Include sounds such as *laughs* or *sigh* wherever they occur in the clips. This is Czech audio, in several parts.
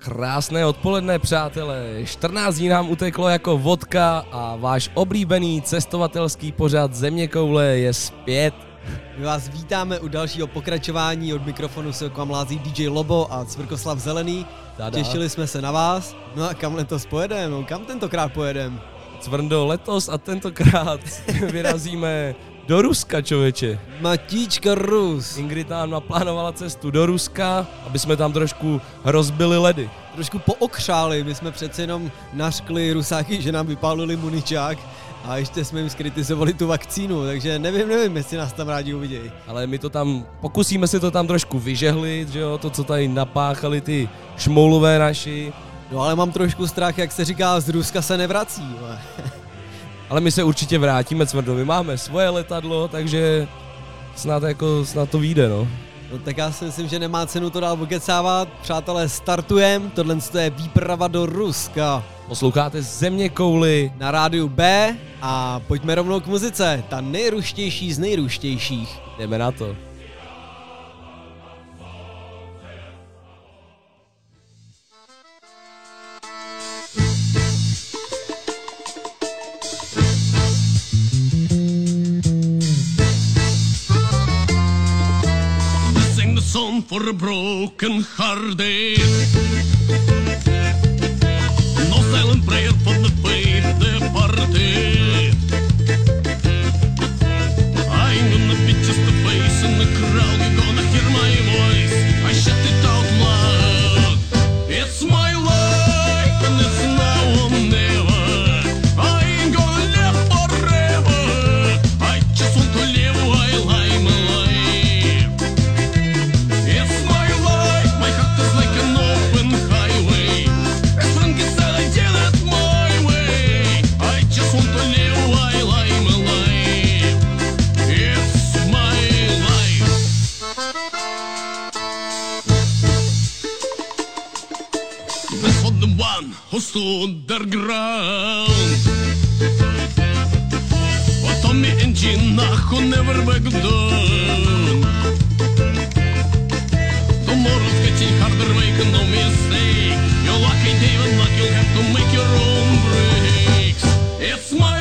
Krásné odpoledne, přátelé. 14 dní nám uteklo jako vodka a váš oblíbený cestovatelský pořad Země koule je zpět. My vás vítáme u dalšího pokračování. Od mikrofonu se k vám lází DJ Lobo a Cvrkoslav Zelený. Tada. Těšili jsme se na vás. No a kam letos pojedeme? No, kam tentokrát pojedeme? Cvrndo, letos a tentokrát *laughs* vyrazíme do Ruska, člověče. Matíčka Rus. Ingrid nám naplánovala cestu do Ruska, aby jsme tam trošku rozbili ledy. Trošku pookřáli, my jsme přece jenom naškli Rusáky, že nám vypálili muničák a ještě jsme jim skritizovali tu vakcínu, takže nevím, nevím, jestli nás tam rádi uvidějí. Ale my to tam, pokusíme se to tam trošku vyžehlit, že jo, to, co tady napáchali ty šmoulové naši. No ale mám trošku strach, jak se říká, z Ruska se nevrací. Ale my se určitě vrátíme, Cvrndo, my máme svoje letadlo, takže snad jako, snad to vyjde, no. No tak já si myslím, že nemá cenu to dál pokecávat. Přátelé, startujem, tohle je výprava do Ruska. Posloucháte Země kouly, na rádiu B a pojďme rovnou k muzice. Ta nejruštější z nejruštějších. jdeme na to. We sing the song one who stood their ground. For Tommy Gina who never back down. Tomorrow's getting harder, make no mistake. You're lucky, David, luck, you'll have to make your own breaks. It's my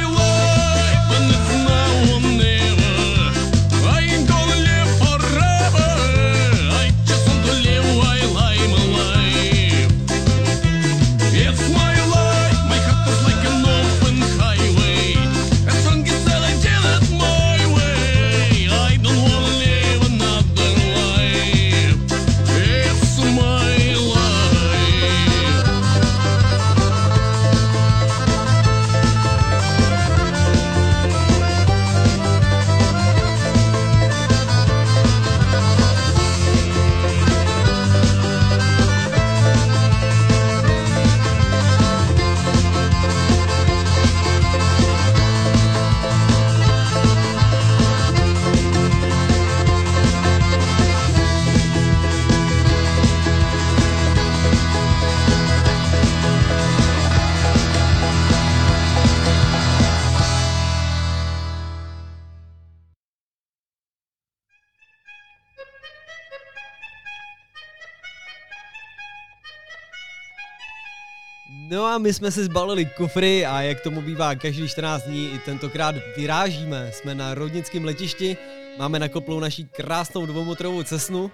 No a my jsme si zbalili kufry a jak tomu bývá každý 14 dní, i tentokrát vyrážíme. Jsme na rodnickém letišti, máme nakoplou naší krásnou dvoumotorovou cesnu.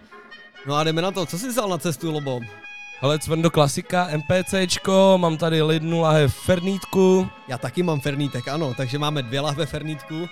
No a jdeme na to, co jsi vzal na cestu, Lobo? Hele, Cvrndo klasika, MPCčko, mám tady lidnu lahev fernítku, Já taky mám fernítek, ano, takže máme dvě lahve fernítku.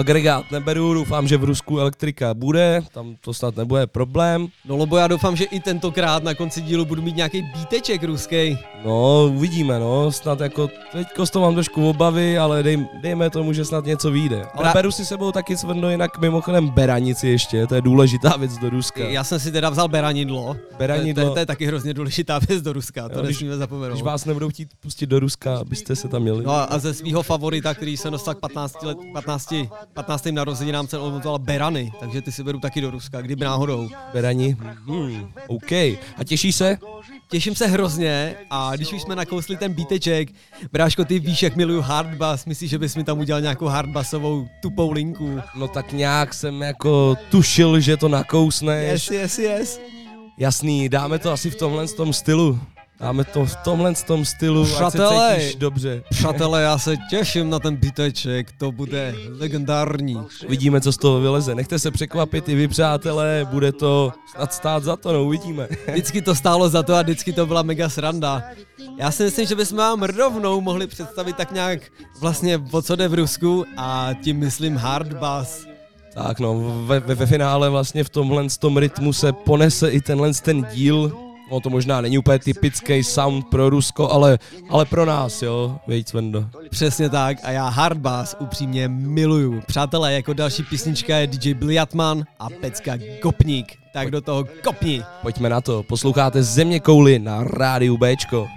Agregát neberu, doufám, že v Rusku elektrika bude, tam to snad nebude problém. No Lobo, já doufám, že i tentokrát na konci dílu budu mít nějaký bíteček ruský. No, uvidíme, no, snad jako, teďko z toho mám trošku obavy, ale dej, dejme tomu, že snad něco vyjde. Ale Ra- beru si sebou taky Cvrndo jinak mimochodem beranici ještě, to je důležitá věc do Ruska. Já jsem si teda vzal beranidlo. Beranidlo. To, je- to, je- to je taky hrozně důležitá věc do Ruska, to nesmíme zapomenout. Když vás nebudou chtít pustit do Ruska, abyste se tam měli. No a- ze svého favorita, který se dostal k 15, let, 15, 15. narozeninám, se odmontoval Berany, takže ty si beru taky do Ruska, kdyby náhodou. Berani, hmm, OK. A těší se? Těším se hrozně a když už jsme nakousli ten bíteček, bráško, ty víš, jak miluju hardbass, myslíš, že bys mi tam udělal nějakou hardbassovou tupou linku? No tak nějak jsem jako tušil, že to nakousneš. Yes, yes, yes. Jasný, dáme to asi v tomhle tom stylu. Dáme to v tomhle tom stylu, ať se Přátelé. cítíš dobře. Přátelé, já se těším na ten biteček, to bude legendární. Uvidíme, co z toho vyleze. Nechte se překvapit i vy, přátelé, bude to snad stát za to, no uvidíme. *laughs* Vždycky to stálo za to a vždycky to byla mega sranda. Já si myslím, že bychom vám rovnou mohli představit tak nějak vlastně o co jde v Rusku a tím myslím hard bass. Tak no, ve, ve, ve finále vlastně v tomhle tom rytmu se ponese i tenhle ten díl. No to možná není úplně typický sound pro Rusko, ale, ale pro nás, jo, víc Vendo. Přesně tak a já hard bass upřímně miluju. Přátelé, jako další písnička je DJ Bliatman a pecka Gopník. Tak do toho kopni. Pojďme na to, posloucháte Země kouly na rádiu Bčko.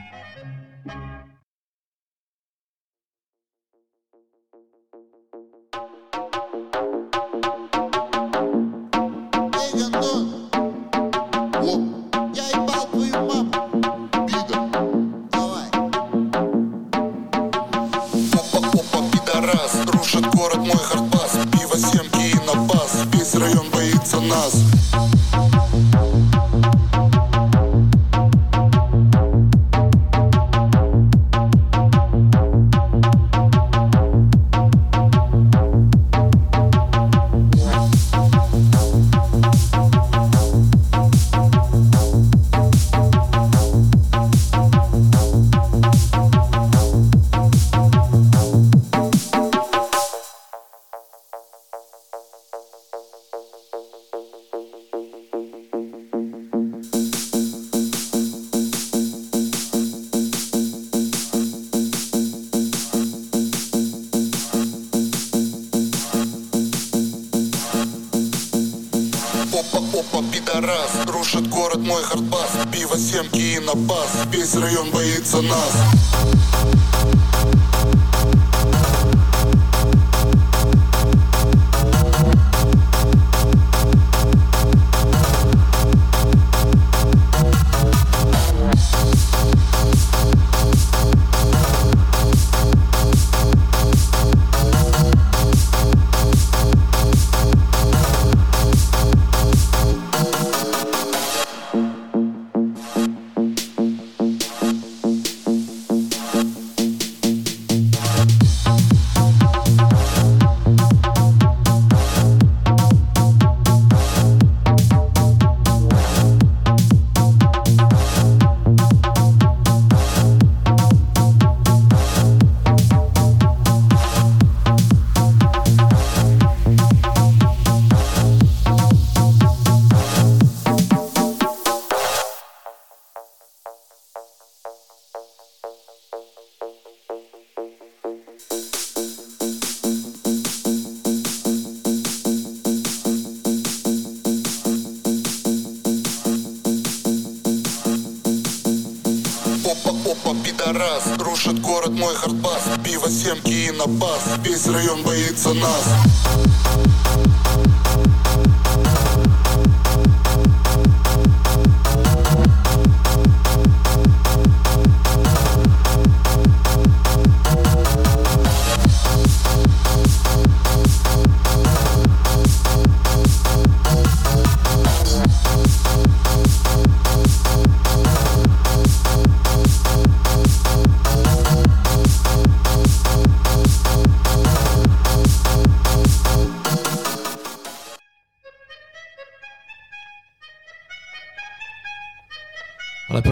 Мой хардбас. Пиво, семки и на бас Весь район боится нас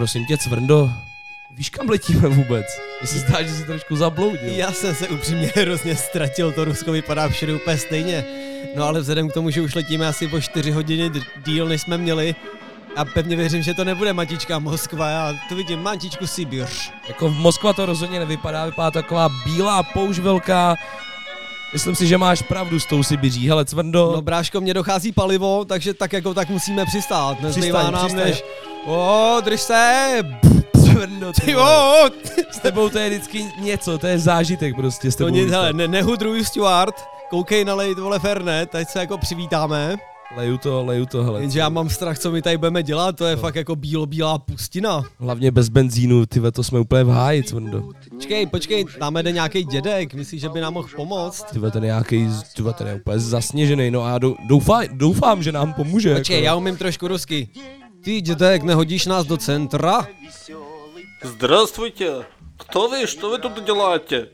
prosím tě, Cvrndo, víš kam letíme vůbec? Mně se zdá, že jsi trošku zabloudil. Já jsem se upřímně *laughs* hrozně ztratil, to Rusko vypadá všude úplně stejně. No ale vzhledem k tomu, že už letíme asi o 4 hodiny díl, než jsme měli, a pevně věřím, že to nebude matička Moskva, já tu vidím matičku Sibir. Jako v Moskva to rozhodně nevypadá, vypadá taková bílá použ velká. Myslím si, že máš pravdu s tou Sibiří. Hele, Cvrndo, No bráško, mě dochází palivo, takže tak jako tak musíme přistát. Nezbývá nám přistaň. než... O, drž se! Cvrndo, ty jo! S tebou to je vždycky něco, to je zážitek prostě s To tebou. nic, lítat. hele, ne, nehudruj Stuart, koukej na lejt, vole Fernet, teď se jako přivítáme. Leju to, leju to, hele. Jenže já mám strach, co my tady budeme dělat, to je No. fakt jako bílo-bílá pustina. Hlavně bez benzínu, ty to jsme úplně v háji, Cvrndo. Počkej, počkej, tam jde nějaký dědek, myslíš, že by nám mohl pomoct? Ty ten je nějaký, ty ten je úplně zasněžený, no a já dou- doufám, doufám, že nám pomůže. Počkej, jako. já umím trošku rusky. Ty dědek, nehodíš nás do centra? Здравствуйте. Кто вы? Что вы тут делаете?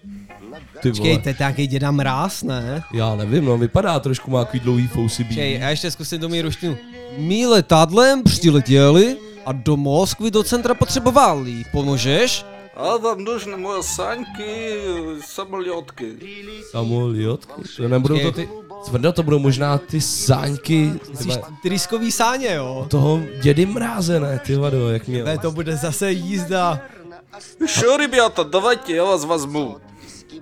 Ty Počkej, vole. to je nějaký děda mráz, ne? Já nevím, no, vypadá trošku, má takový dlouhý fousy Počkej, bílý. já ještě zkusím do mý ruštinu. My letadlem přiletěli a do Moskvy do centra potřebovali. Pomůžeš? А вам нужны мои саньки, самолетки. Samoliotky? To nebudou to ty... Cvrdo, to budou možná ty sáňky Myslíš tyhle, tryskový sáně, jo? toho dědy mráze, ne, ty vado, jak měl. Ne, to bude zase jízda. Что, ребята, давайте я вас возьму.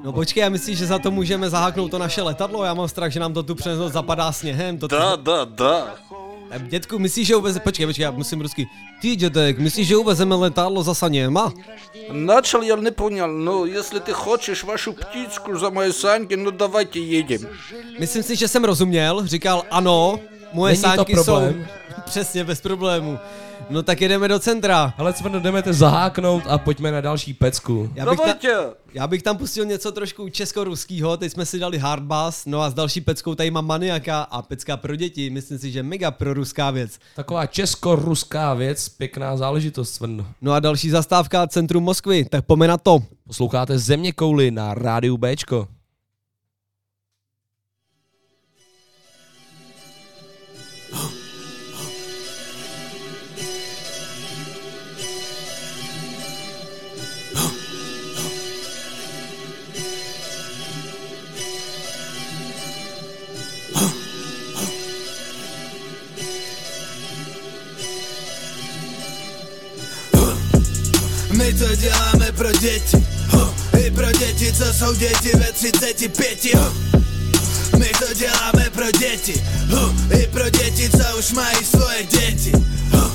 No počkej, já myslím, že za to můžeme zaháknout to naše letadlo, já mám strach, že nám to tu přes noc zapadá sněhem. To Да, да, да. Eh, Dětku, myslíš, že uveze... Počkej, počkej, já musím rusky. Ty, dědek, myslíš, že uvezeme letadlo za Saněma? Начал я не понял, но если ты хочешь вашу птичку за мои саньки, ну давайте едем. Myslím si, že jsem rozuměl, říkal ano, moje Není to sáňky jsou problém. *laughs* přesně bez problému. No tak jedeme do centra. Ale co jdeme to zaháknout a pojďme na další pecku. Já bych, ta, já bych tam pustil něco trošku českoruského, teď jsme si dali hardbass, no a s další peckou tady mám maniaka a pecka pro děti, myslím si, že mega pro ruská věc. Taková českoruská věc, pěkná záležitost, cvrno. No a další zastávka centrum Moskvy, tak pome na to. Posloucháte Země kouly na rádiu Bčko. To děláme pro děti ho, I pro děti, co jsou děti ve 35 ho. My to děláme pro děti ho, I pro děti, co už mají svoje děti ho.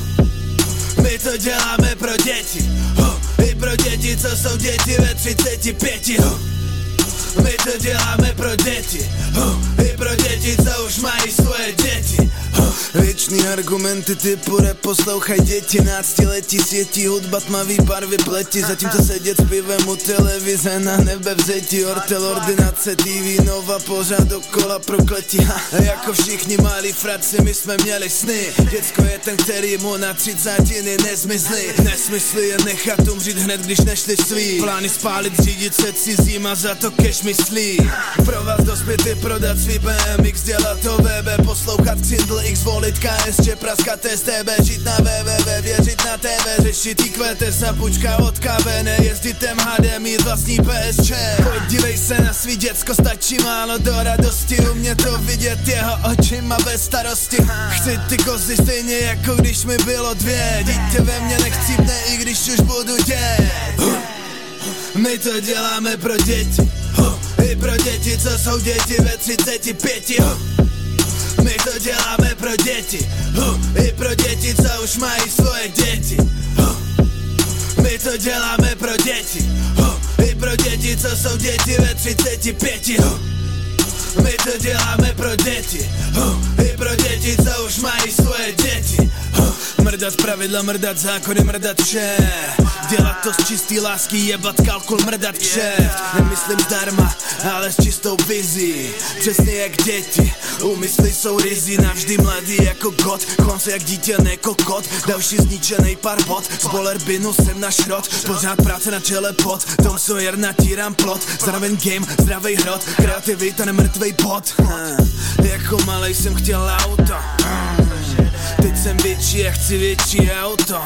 My to děláme pro děti ho, I pro děti, co jsou děti ve 35 ho. My to děláme pro děti ho, I pro děti, co už mají svoje děti. Věčný argumenty typu reposlouchaj děti Náctiletí světí hudba tmavý barvy pleti. Zatímco sedět s pivem u televize na nebe vzetí Ortel ordinace TV Nova pořád dokola prokletí. Ha, a Jako všichni malí fraci my jsme měli sny. Děcko je ten, který mu na třicátiny nezmizli Nesmysly je nechat umřít hned, když nešli svý. Plány spálit, řídit se cizím a za to cash myslí. Pro vás dospět je prodat svý BMX, dělat to VB Poslouchat Xindl X, volit KSČ, praskat STB Žít na www, věřit na TV Řešit IQT, sapučka od KB Nejezdit MHD, mít vlastní PSČ Podívej se na svý děcko, stačí málo do radosti U mě to vidět jeho očima bez starosti. Chci ty kozy stejně jako když mi bylo dvě. Dítě ve mně nechcípne, i když už budu dět. My to děláme pro děti I pro děti, co jsou děti ve 35 ho. My to děláme pro děti ho, I pro děti, co už mají svoje děti ho. My to děláme pro děti ho, I pro děti, co jsou děti ve 35 ho. My to děláme pro děti ho, I pro děti, co už mají svoje děti. Mrdat pravidla, mrdat zákony, mrdat vše. Dělat to z čistý lásky, jebat kalkul, mrdat kšeft Nemyslím zdarma, ale s čistou vizí. Přesně jak děti, úmysly jsou rizí. Navždy mladý jako god, chovám se jak dítě, ne kokot. Další zničený pár bot, z bolerbinu jsem na šrot. Pořád práce na čele pod, Tom Sawyer natírám plot. Zároveň game, zdravej hrot, kreativita, nemrtvej bod Hm, Jako malej jsem chtěl auto Teď jsem větší a chci větší auto.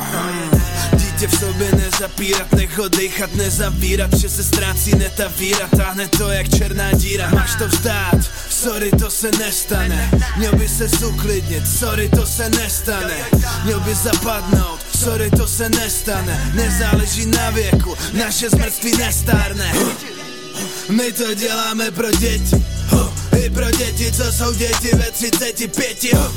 Dítě v sobě nezapírat, nech ho dechat, nezavírat Že se ztrácí víra, táhne to jak černá díra. Máš to vzdát, sorry to se nestane. Měl by se uklidnit, sorry to se nestane. Měl by zapadnout, sorry to se nestane. Nezáleží na věku, naše zmrtví nestárne. My to děláme pro děti, i pro děti, co jsou děti ve 35, ho.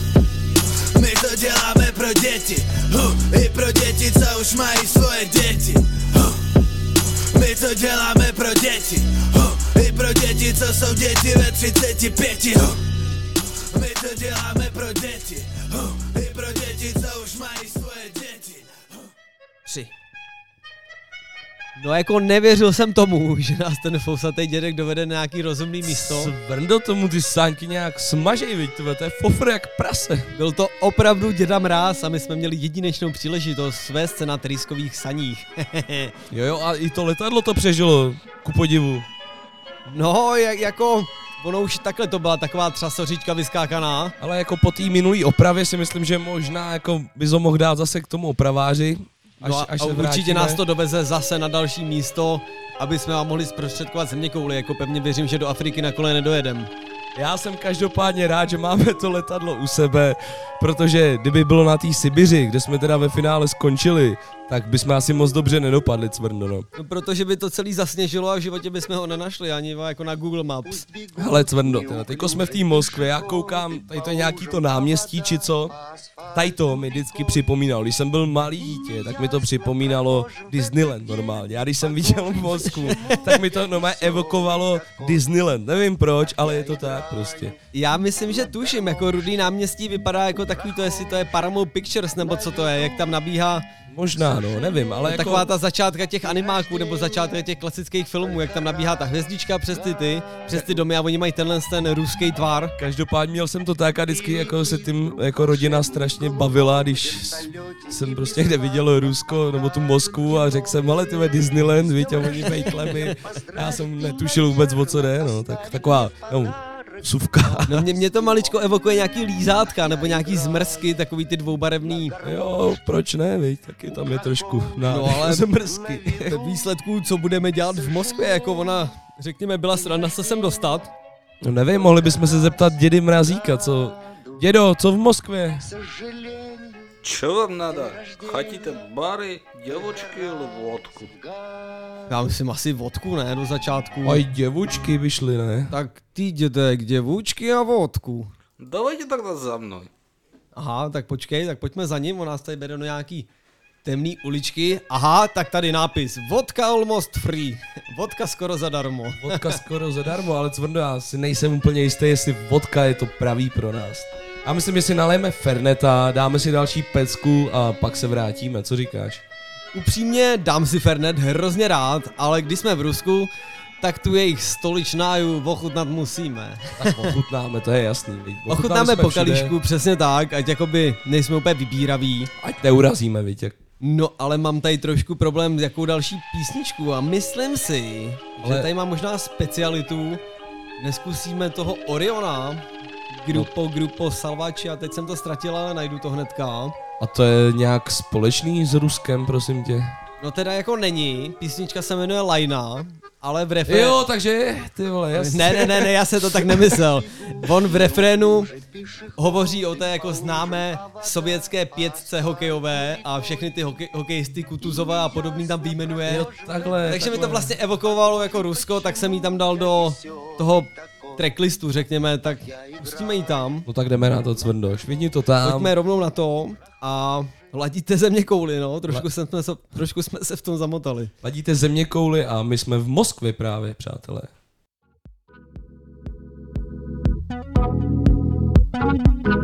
My to děláme pro děti, ho, i pro děti, co už mají svoje děti. Ho. My to děláme pro děti, ho, i pro děti, co jsou děti ve 35. Ho. My to děláme pro děti, ho, No jako nevěřil jsem tomu, *laughs* že nás ten fousatý dědek dovede na nějaký rozumný místo. Svrndo tomu ty sáňky nějak smažej, viď, tve, to je fofr jak prase. Byl to opravdu děda mráz a my jsme měli jedinečnou příležitost svést se na trýskových saních. *laughs* Jo, jo, a i to letadlo to přežilo, ku podivu. no, jak, jako, ono už takhle to byla taková třasoříčka vyskákaná. Ale jako po té minulý opravě si myslím, že možná jako bys ho mohl dát zase k tomu opraváři, až, no a, až a určitě vrátíme. nás to doveze zase na další místo, aby jsme vám mohli zprostředkovat země kouli, jako pevně věřím, že do Afriky na kole nedojedem. Já jsem každopádně rád, že máme to letadlo u sebe, protože kdyby bylo na té Sibiři, kde jsme teda ve finále skončili, tak bychom asi moc dobře nedopadli, Cvrndo, no. No protože by to celý zasněžilo a v životě bychom ho nenašli ani jako na Google Maps. Hele, Cvrndo, teda, teďko jsme v té Moskvě, já koukám, tady to je nějaký to náměstí, či co? Tady to mi vždycky připomínalo, když jsem byl malý dítě, tak mi to připomínalo Disneyland normálně. Já když jsem viděl Moskvu, tak mi to normálně evokovalo Disneyland. Nevím proč, ale je to tak prostě. Já myslím, že tuším, jako Rudý náměstí vypadá jako takový to, jestli to je Paramount Pictures nebo co to je, jak tam nabíhá Možná, no, nevím, ale jako... taková ta začátka těch animáků nebo začátka těch klasických filmů, jak tam nabíhá ta hvězdička přes ty ty, přes ty domy a oni mají tenhle ten ruský tvar. Každopádně měl jsem to tak a vždycky jako se tím jako rodina strašně bavila, když jsem prostě někde viděl Rusko nebo tu Moskvu a řekl jsem, ale ty Disneyland, víš, a oni vejklemy. Já jsem netušil vůbec, o co jde, no, tak taková, no, suvka. No mě, mě to maličko evokuje nějaký lízátka nebo nějaký zmrzky, takový ty dvoubarevný. Jo, proč ne, víš, taky tam je trošku na No, ale- *laughs* zmrzky. Ve výsledku, co budeme dělat v Moskvě, jako ona, řekněme, byla sranda se sem dostat. No nevím, mohli bychom se zeptat dědy Mrazíka, co... Dědo, co v Moskvě? Čo вам надо? Хотите бары, девочки или водку? Já myslím asi vodku, ne, do začátku. Aj děvučky vyšly, ne? Tak ty dědek, děvůčky a vodku. Давайте тогда за мной. Aha, tak počkej, tak pojďme za ním, on nás tady vede do nějaký temný uličky. Aha, tak tady nápis, vodka almost free, *laughs* vodka skoro zadarmo. Vodka skoro zadarmo, ale cvrndo, já si nejsem úplně jistý, jestli vodka je to pravý pro nás. Já myslím, že si nalejeme Ferneta, dáme si další pecku a pak se vrátíme, co říkáš? Upřímně dám si Fernet hrozně rád, ale když jsme v Rusku, tak tu jejich stoličnáju ochutnat musíme. Tak ochutnáme, to je jasný. viď? Ochutnáme jsme po kalíšku, přesně tak, ať jakoby nejsme úplně vybíraví. Ať neurazíme, viď, jak No ale mám tady trošku problém s jakou další písničku a myslím si, ale... že tady mám možná specialitu. Neskusíme toho Oriona, Grupo, Grupo Salvači a teď jsem to ztratil, ale najdu to hnedka. A to je nějak společný s Ruskem, prosím tě. No teda jako není, písnička se jmenuje Lajna, ale v refrénu... Jo, takže, ty vole, jasně. Ne, ne, ne, ne, já se to tak nemyslel. On v refrénu hovoří o té jako známé sovětské pětce hokejové a všechny ty hokej, hokejisty Kutuzové a podobný tam vyjmenuje. Jo, takhle, Takže mi takhle. to vlastně evokovalo jako Rusko, tak jsem jí tam dal do toho tracklistu, řekněme, tak pustíme ji tam. No tak jdeme na to, Cvrndo, švidni to tam. Pojďme rovnou na to a ladíte země kouli, no, trošku, jsme, se, trošku jsme se v tom zamotali. Ladíte země kouly a my jsme v Moskvě právě, přátelé. Lejna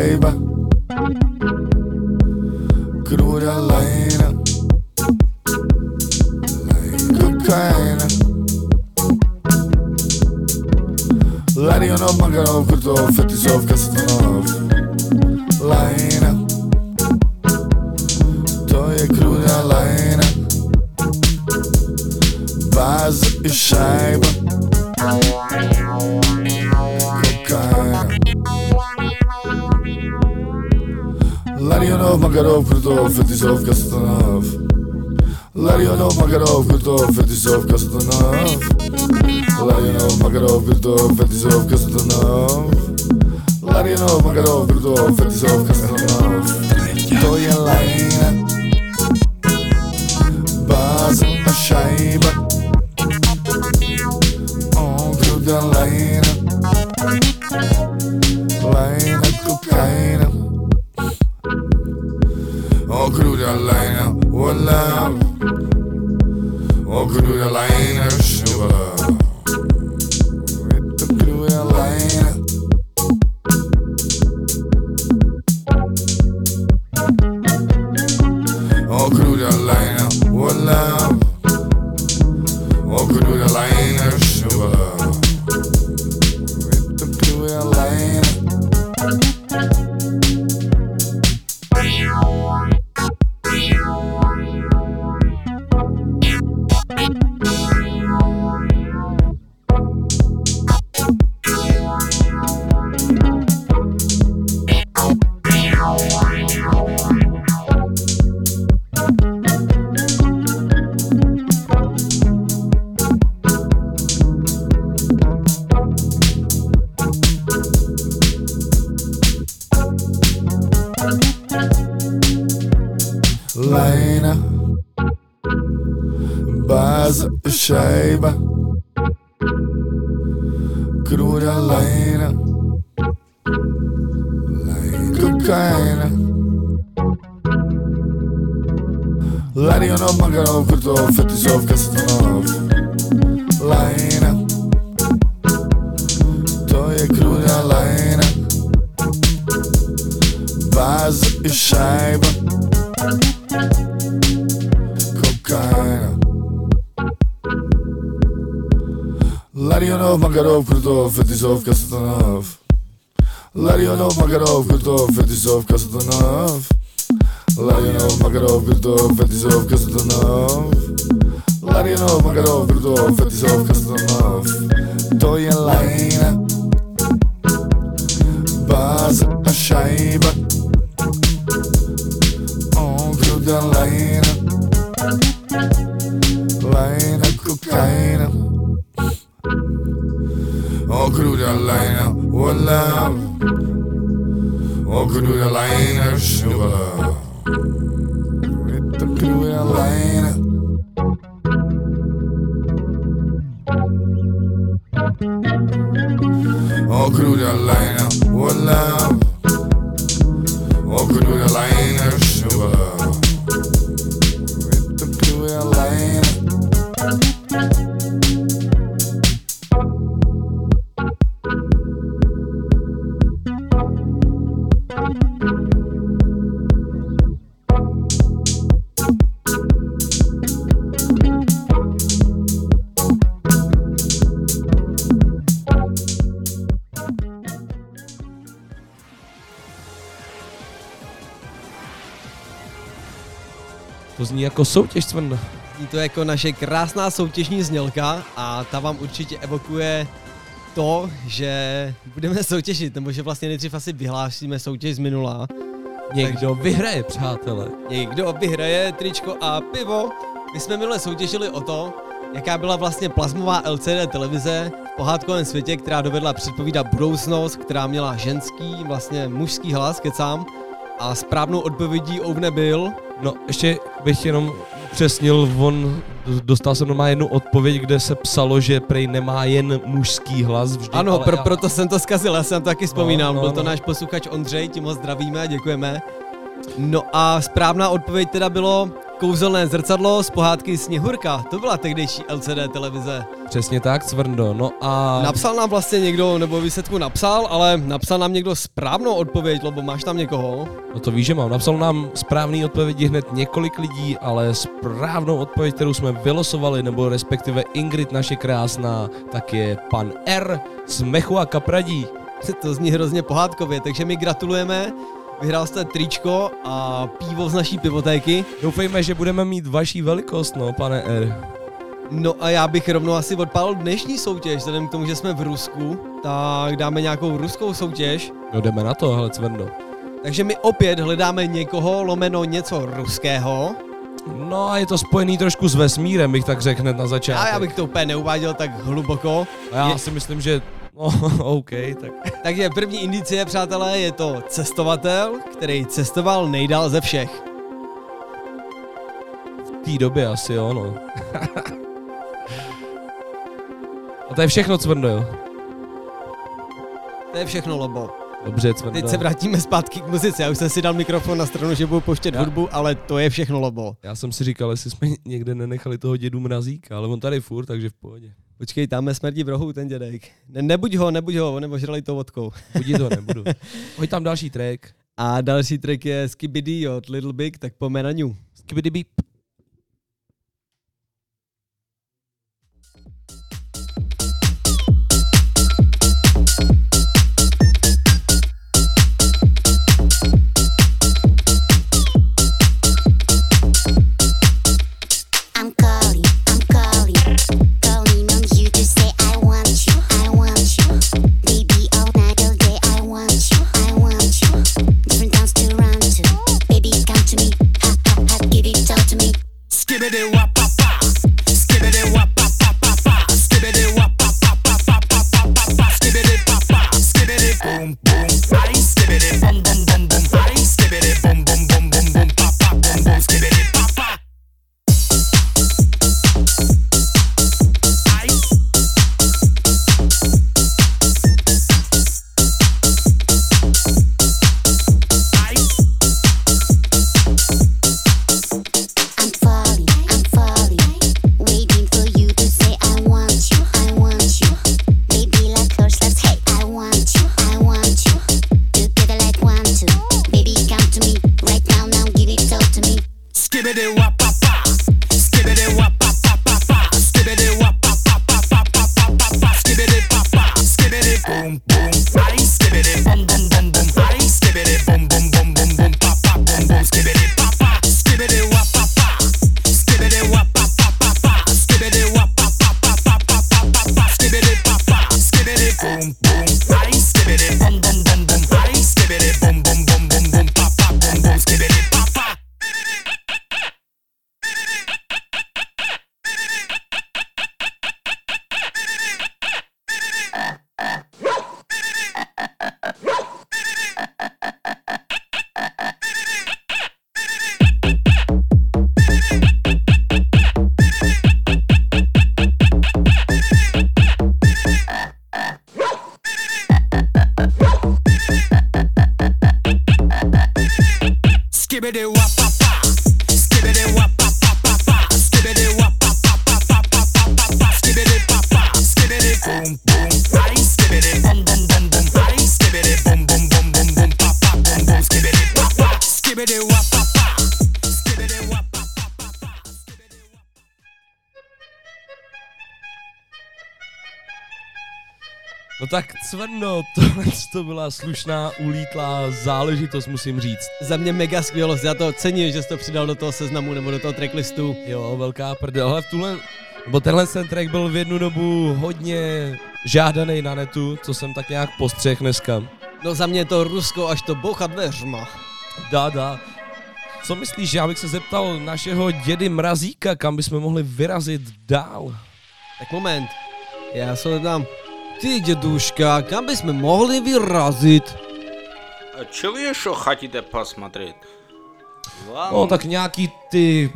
i O, kruda lajna Šnuvala To jako soutěž, Cvrndo. Je to jako naše krásná soutěžní znělka a ta vám určitě evokuje to, že budeme soutěžit, nebo že vlastně nejdřív asi vyhlásíme soutěž z minula. Někdo vyhraje, přátelé. Někdo vyhraje tričko a pivo. My jsme minule soutěžili o to, jaká byla vlastně plazmová LCD televize v pohádkovém světě, která dovedla předpovídat budoucnost, která měla ženský, vlastně mužský hlas, kecám. A správnou odpovědí ovne byl No, ještě bych jenom přesnil, on dostal jsem doma jednu odpověď, kde se psalo, že prej nemá jen mužský hlas vždy, Ano, pro, já- proto jsem to zkazil, já jsem to taky vzpomínal, no, byl to no. náš posluchač Ondřej, tím ho zdravíme a děkujeme. No a správná odpověď teda bylo kouzelné zrcadlo z pohádky Sněhurka, to byla tehdejší LCD televize. Přesně tak, Cvrndo. No a... Napsal nám vlastně někdo, nebo výsledku napsal, ale napsal nám někdo správnou odpověď, Lobo, máš tam někoho? No to víš, že mám. Napsal nám správný odpovědi hned několik lidí, ale správnou odpověď, kterou jsme vylosovali, nebo respektive Ingrid naše krásná, tak je pan R z Mechu a Kapradí. To zní hrozně pohádkově, takže my gratulujeme. Vyhrál jste tričko a pivo z naší pivotéky. Doufejme, že budeme mít vaší velikost, no, pane R. No a já bych rovnou asi odpálil dnešní soutěž, vzhledem k tomu, že jsme v Rusku, tak dáme nějakou ruskou soutěž. No jdeme na to, hele, Cvrndo. Takže my opět hledáme někoho, lomeno něco ruského. No a je to spojený trošku s vesmírem, bych tak řekl hned na začátku. A já bych to úplně neuváděl tak hluboko. A já Je- si myslím, že... No, *laughs* OK, tak... Takže první indicie, přátelé, je to cestovatel, který cestoval nejdál ze všech. V té době asi jo, no. A to je všechno, Cvrndo, jo? To je všechno, Lobo. Dobře, Cvrndo. Teď se vrátíme zpátky k muzice. Já už jsem si dal mikrofon na stranu, že budu pouštět Já- hudbu, ale to je všechno, Lobo. Já jsem si říkal, jestli jsme někde nenechali toho dědu mrazíka, ale on tady furt, takže v pohodě. Počkej, tam je smrdí v rohu ten dědek. Ne, nebuď ho, nebuď ho, on ožrali to vodkou. Budí to nebudu. *laughs* Hoď tam další track. A další track je Skibidi od Little Big, tak pojďme na ňu. Skibidi beep. To byla slušná ulítlá záležitost, musím říct. Za mě mega skvělost, já to cením, že jsi to přidal do toho seznamu nebo do toho tracklistu. Jo, velká prdel. Ale v tuhle, nebo tenhle ten track byl v jednu dobu hodně žádaný na netu, co jsem tak nějak postřeh dneska. No za mě je to Rusko až to boucha dveřma. Dá, dá. Co myslíš, já bych se zeptal našeho dědy Mrazíka, kam bychom mohli vyrazit dál? Tak moment, já se tam. Ty děduška, kam bychom mohli vyrazit? А чё вы еще хотите посмотреть? Вам... No tak nějaký ty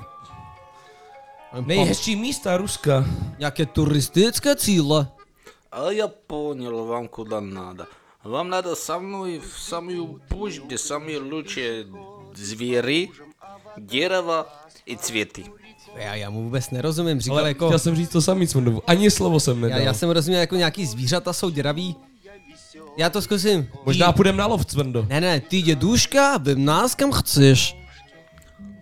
nejhezčí místa Ruska. Nějaké turistické cíle. А я понял, вам куда надо. Вам надо со мной в самую пусть, где самые лучшие звери, дерево и цветы. Já, já mu vůbec nerozumím, říkal Ale jako... Já jsem říct to samý Cvrndovu, ani slovo jsem nedal. Já, já jsem rozuměl jako nějaký zvířata jsou děraví. Já to zkusím. Možná ty... půjdeme na lov, Cmrdo. Ne, ne, ty děduška, vím nás kam chceš.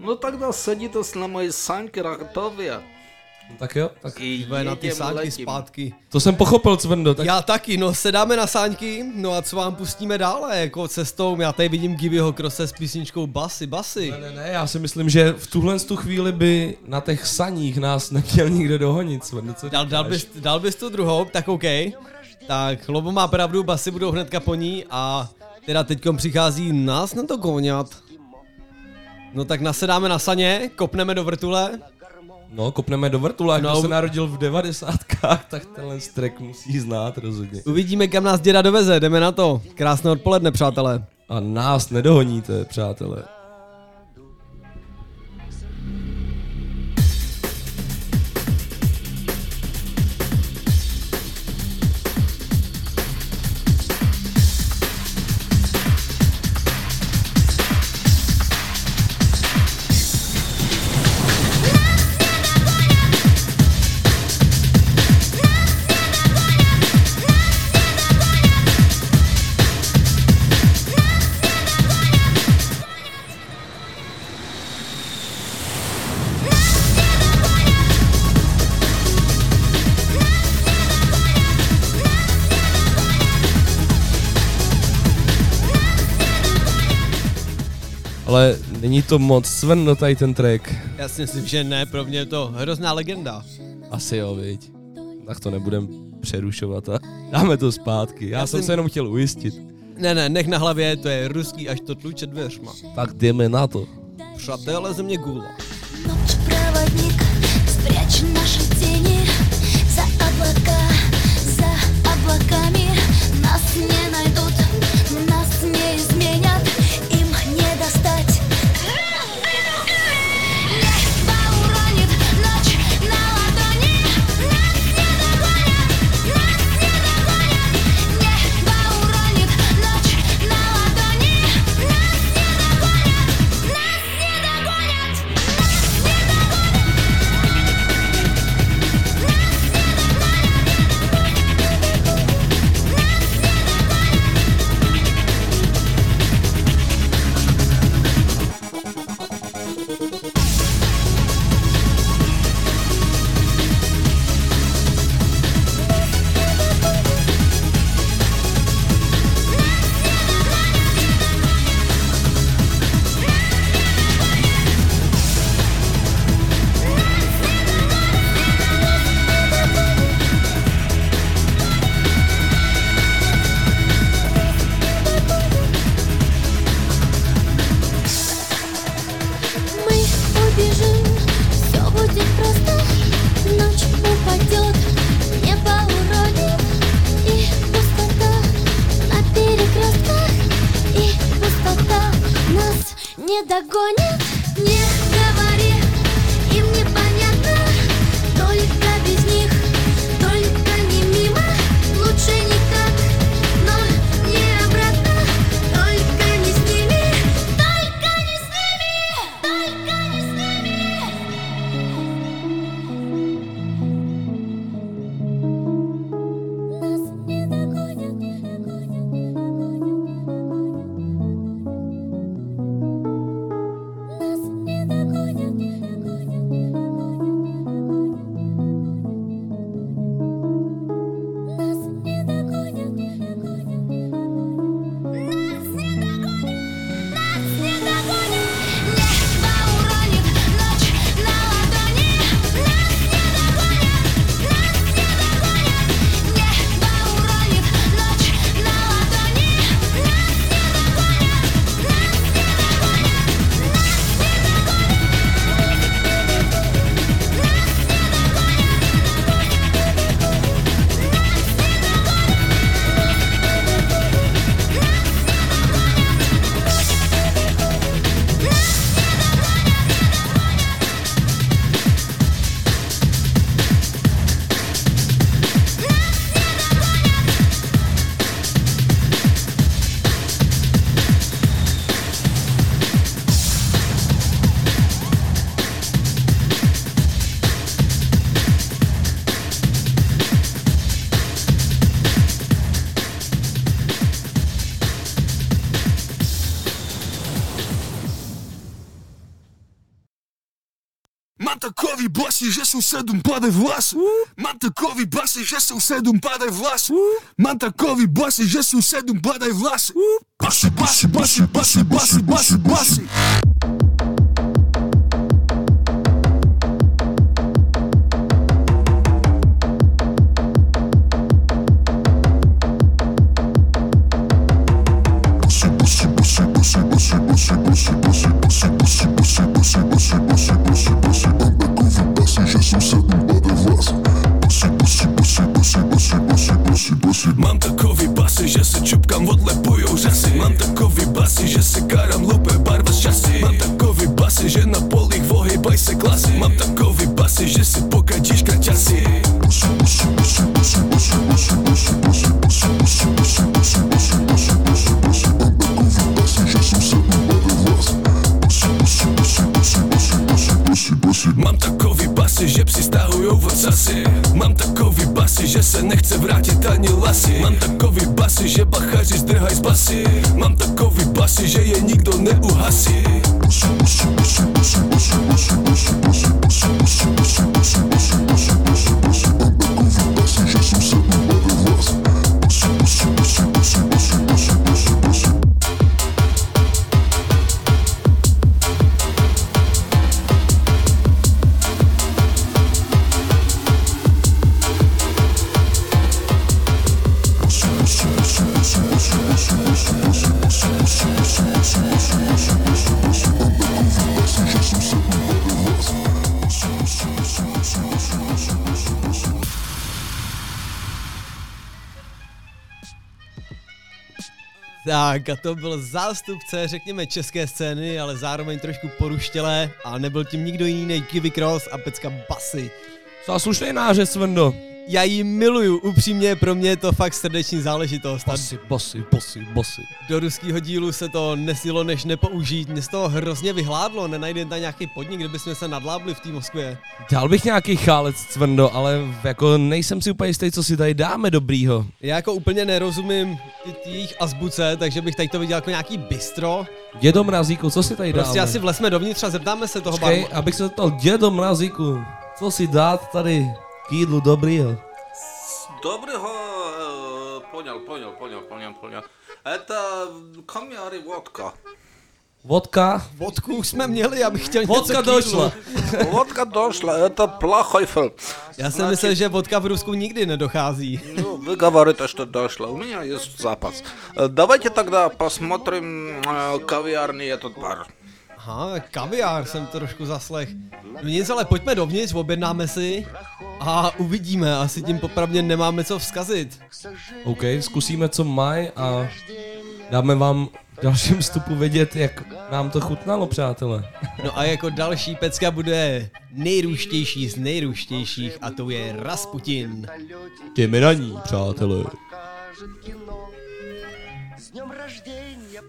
No tak dá sedíte s námi mojí sanky ratově. No tak jo, tak jdeme na ty sáňky letím. zpátky. To jsem pochopil, Cvrndo. Tak... Já taky, no sedáme na sáňky, no a co vám pustíme dále, jako cestou, já tady vidím Givyho Krose s písničkou Basy, Basy. Ne, ne, ne, já si myslím, že v tuhle tu chvíli by na těch saních nás neměl nikdo dohonit, Cvrndo, co dal, dal, bys, dal bys tu druhou, tak OK. Tak, Lobo má pravdu, Basy budou hnedka po ní a teda teďkom přichází nás na to koňat. No tak nasedáme na saně, kopneme do vrtule. No, kopneme do vrtule, No, kdo se narodil v devadesátkách, tak tenhle track musí znát rozhodně. Uvidíme, kam nás děda doveze, jdeme na to. Krásné odpoledne, přátelé. A nás nedohoníte, přátelé. není to moc Sven, tady ten track. Já si myslím, že ne, pro mě je to hrozná legenda. Asi jo, viď. Tak to nebudem přerušovat a dáme to zpátky. Já, Já jsem jsem- se jenom chtěl ujistit. Ne, ne, nech na hlavě, to je ruský, až to tluče dveřma. Tak jdeme na to. Přátelé země gula. Ночь проводник, спрячь наши тени за облака, за облаками. Нас не найдут, нас не изменят, им не достать. Takový basy, že jsou sedm pade vlasů. Mám takový basy, že jsou sedm pade vlasů. Mám takový basy, že jsou sedm pade vlasů. Basy, basy, basy, basy, basy, basy, basy. Mám Tak a to byl zástupce, řekněme, české scény, ale zároveň trošku poruštělé a nebyl tím nikdo jiný než Kivy Cross a pecka Basy. Co slušný nářez, Svendo. Já ji miluju, upřímně, pro mě je to fakt srdeční záležitost. Bosy, bosy, bosy, bosy. do ruského dílu se to nesilo než nepoužít, mě z toho hrozně vyhládlo, nenajde tam nějaký podnik, kde bychom se nadlábli v té Moskvě. Dal bych nějaký chálec, Cvrndo, ale jako nejsem si úplně jistý, co si tady dáme dobrýho. Já jako úplně nerozumím jejich azbuce, takže bych tady to viděl jako nějaký bistro. Dědo Mrazíku, co si tady dáme? Prostě asi vlesme dovnitř a zeptáme se toho Počkej, abych se zeptal, dědo Mrazíku, co si dát tady k jídlu dobrýho? Доброго, э, понял, понял, понял, понял, понял. Это камяры водка. Vodka? Vodku už jsme měli, já bych chtěl Vodka něco k jídlu. došla. Водка дошла, это плохой фильм. Já jsem myslel, že vodka v Rusku nikdy nedochází. Ну, вы говорите, что дошло. У меня есть запас. Э, Давайте тогда посмотрим э, кавиарный этот бар. Aha, kaviár jsem trošku zaslech. No nic, ale pojďme dovnitř, objednáme si a uvidíme, asi tím popravně nemáme co vzkazit. OK, zkusíme, co mají a dáme vám v dalším vstupu vědět, jak nám to chutnalo, přátelé. No a jako další pecka bude nejrůštější z nejrůštějších a to je Rasputin. Těmi na ní, přátelé. Z днем рождения!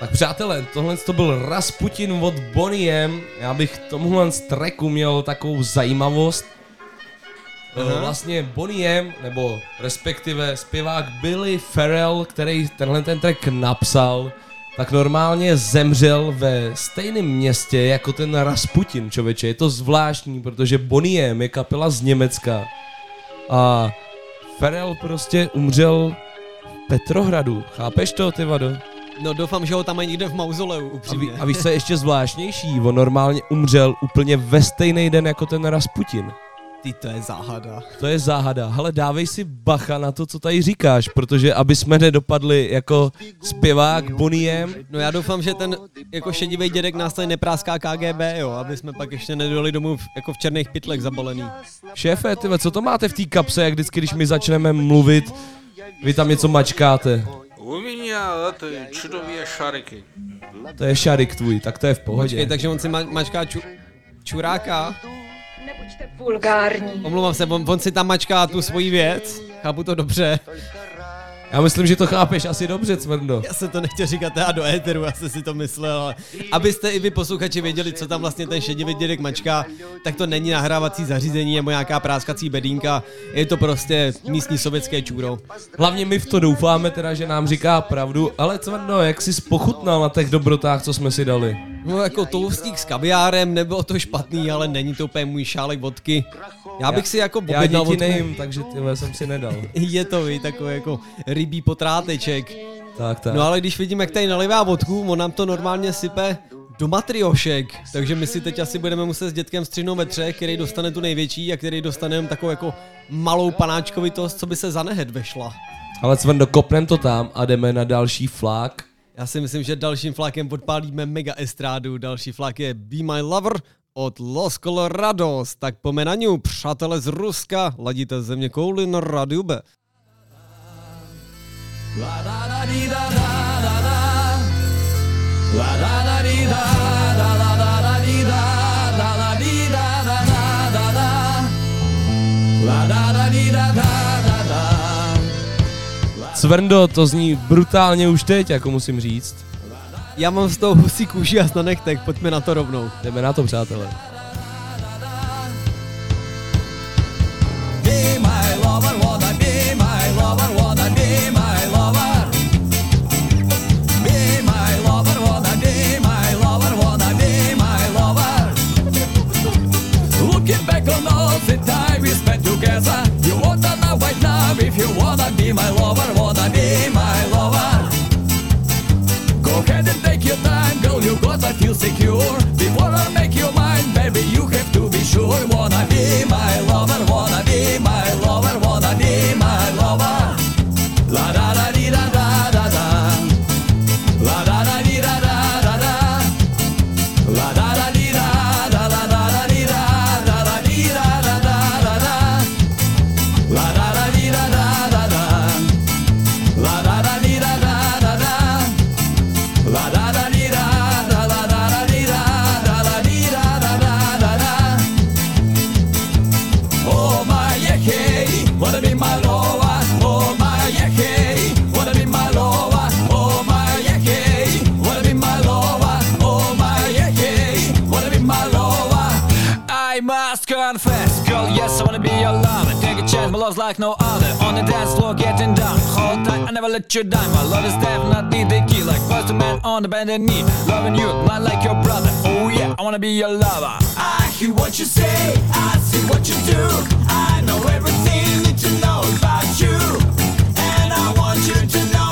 Tak přátelé, tohle to byl Rasputin od Boniem. Já bych tomuhle z tracku měl takovou zajímavost. E, Aha. Vlastně Boniem, nebo respektive zpěvák Billy Farrell, který tenhle ten track napsal, tak normálně zemřel ve stejném městě jako ten Rasputin, čověče. Je to zvláštní, protože Boniem je kapela z Německa a Farrell prostě umřel v Petrohradu. Chápeš to, ty vado? No doufám, že ho tam mají někde v mauzoleu, upřímně. A, ví, a víš, co je ještě zvláštnější? On normálně umřel úplně ve stejný den jako ten Rasputin. Ty, to je záhada. To je záhada. Hele, dávej si bacha na to, co tady říkáš, protože aby jsme nedopadli jako zpěvák Boniem. No já doufám, že ten jako šedivý dědek nás tady nepráská KGB, jo, aby jsme pak ještě nedoli domů v, jako v černých pytlech zabalený. Šéfe, ty, co to máte v té kapse, jak vždycky, když my začneme mluvit, vy tam něco mačkáte. U mě ty čudové šariky. To je šarik tvůj, tak to je v pohodě. Počkej, takže on si ma- mačká ču- čuráka. Nebuďte vulgární. Omlouvám se, on, on si tam mačká tu svoji věc. Chápu to dobře. Já myslím, že to chápeš asi dobře, Cvrndo. Já jsem to nechtěl říkat teda do éteru, já jsem si to myslel, ale abyste i vy posluchači věděli, co tam vlastně ten šedivý dědek mačká, tak to není nahrávací zařízení nebo nějaká práskací bedínka, je to prostě místní sovětské čůro. Hlavně my v to doufáme teda, že nám říká pravdu, ale Cvrndo, jak jsi pochutnal na těch dobrotách, co jsme si dali? No jako toustík s kaviárem, nebylo to špatný, ale není to úplně můj šálek vodky. Já bych si jako Já děti vodku. nejím, takže tyhle jsem si nedal. *laughs* Je to vy, takový jako rybí potráteček. Tak, tak. No ale když vidím, jak tady nalivá vodku, on nám to normálně sype do matriošek, takže my si teď asi budeme muset s dětkem střihnout ve třech, který dostane tu největší a který dostane jenom takovou jako malou panáčkovitost, co by se za nehed vešla. Ale Cvrndo, kopnem to tam a jdeme na další flak. Já si myslím, že dalším flakem podpálíme mega estrádu. Další flak je Be My Lover od Los Colorados. Tak pome na ňu, přátelé z Ruska, ladíte země kouli na rádiu B. Cvrndo, to zní brutálně už teď, jako musím říct. Já mám z toho husí kůži a snanek, tak pojďme na to rovnou. Jdeme na to, přátelé. Be my lover, wanna be my lover, wanna be my lover. Be my lover, wanna be my lover, wanna be my lover. Looking back on all the time we spent together, now if you wanna be my lover, wanna be my lover. Go ahead and take your time, girl, you gotta feel secure. Before I make you mine, baby, you have to be sure. Wanna be my lover, wanna confess, girl, yes, I wanna be your lover. Take a chance, my love's like no other. On the dance floor, getting down. Hold tight, never let you down. My love is definitely the key, like first man on the bended knee. Loving you, not like your brother. Oh yeah, I wanna be your lover. I hear what you say, I see what you do. I know everything you know about you. And I want you to know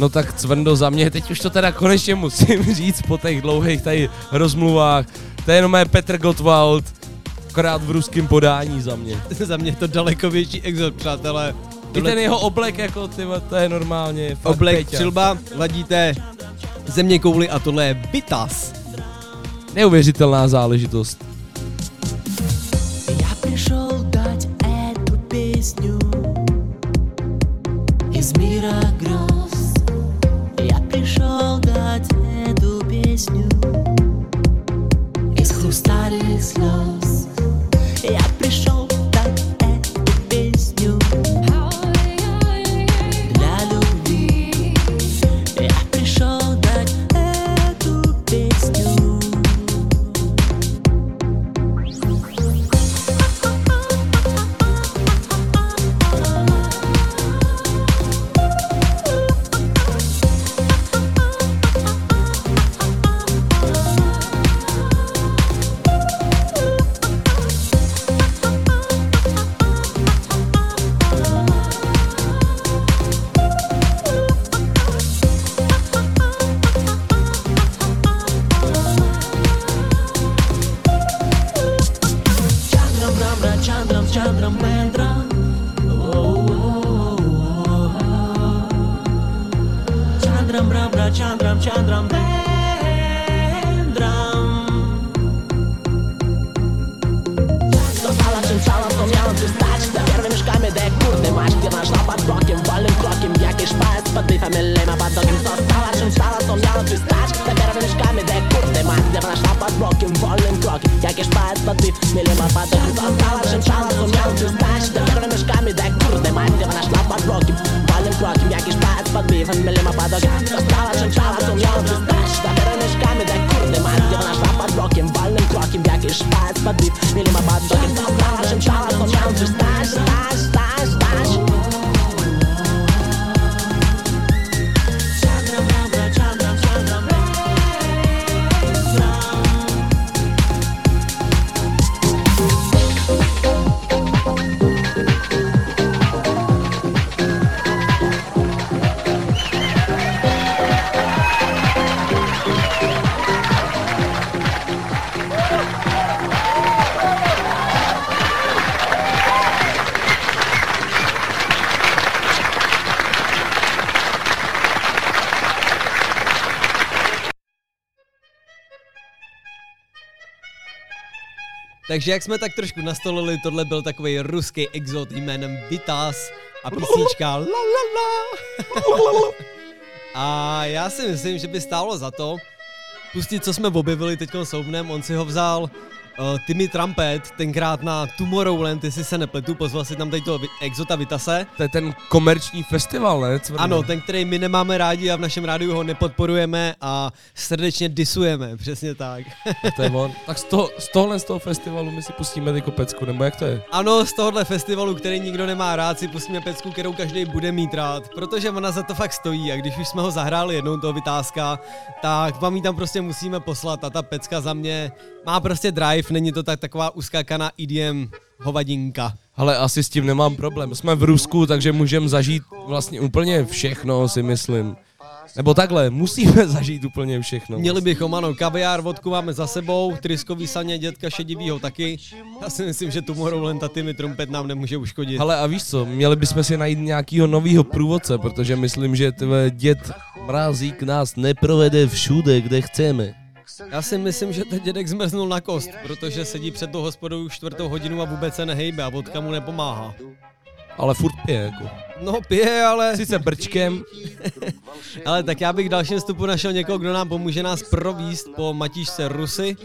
No tak Cvrndo za mě, teď už to teda konečně musím *laughs* říct po těch dlouhých tady rozmluvách. To je jenom mé Petr Gottwald, akorát v ruském podání za mě. *laughs* za mě je to daleko větší exot, přátelé. I ten jeho oblek, jako ty, to je normálně Oblek Peťa. přilba, ladíte země kouli a tohle je Vitas. Neuvěřitelná záležitost. Takže jak jsme tak trošku nastolili, tohle byl takový ruský exot jménem Vitas a písnička la la la. A já si myslím, že by stálo za to pustit, co jsme objevili teď soubnem. On si ho vzal uh, Timmy Trumpet, tenkrát na Tomorrowland, jestli se nepletu, pozval si tam tady toho exota Vitase. To je ten komerční festival, ne? Cvrno? Ano, ten, který my nemáme rádi a v našem rádiu ho nepodporujeme a srdečně disujeme, přesně tak. To je on. Tak z, toho, z tohohle z toho festivalu my si pustíme ty pecku, nebo jak to je? Ano, z tohohle festivalu, který nikdo nemá rád, si pustíme pecku, kterou každý bude mít rád, protože ona za to fakt stojí a když už jsme ho zahráli jednou toho vytázka, tak vám ji tam prostě musíme poslat a ta pecka za mě má prostě drive, není to tak taková uskákaná EDM hovadinka. Ale asi s tím nemám problém. Jsme v Rusku, takže můžeme zažít vlastně úplně všechno, si myslím. Nebo takhle, musíme *laughs* zažít úplně všechno. Měli bychom, ano, kaviár, vodku máme za sebou, tryskový saně, dětka šedivýho taky. Já si myslím, že Tomorrowland a Timmy Trumpet nám nemůže uškodit. Ale a víš co, měli bychom si najít nějakýho novýho průvodce, protože myslím, že tvé děd Mrázík nás neprovede všude, kde chceme. Já si myslím, že ten dědek zmrznul na kost, protože sedí před tou hospodou už čtvrtou hodinu a vůbec se nehejbe a vodka mu nepomáhá. Ale furt pije, jako. No pije, ale... Sice brčkem. *laughs* ale tak já bych v dalším vstupu našel někoho, kdo nám pomůže nás províst po matíšce Rusy,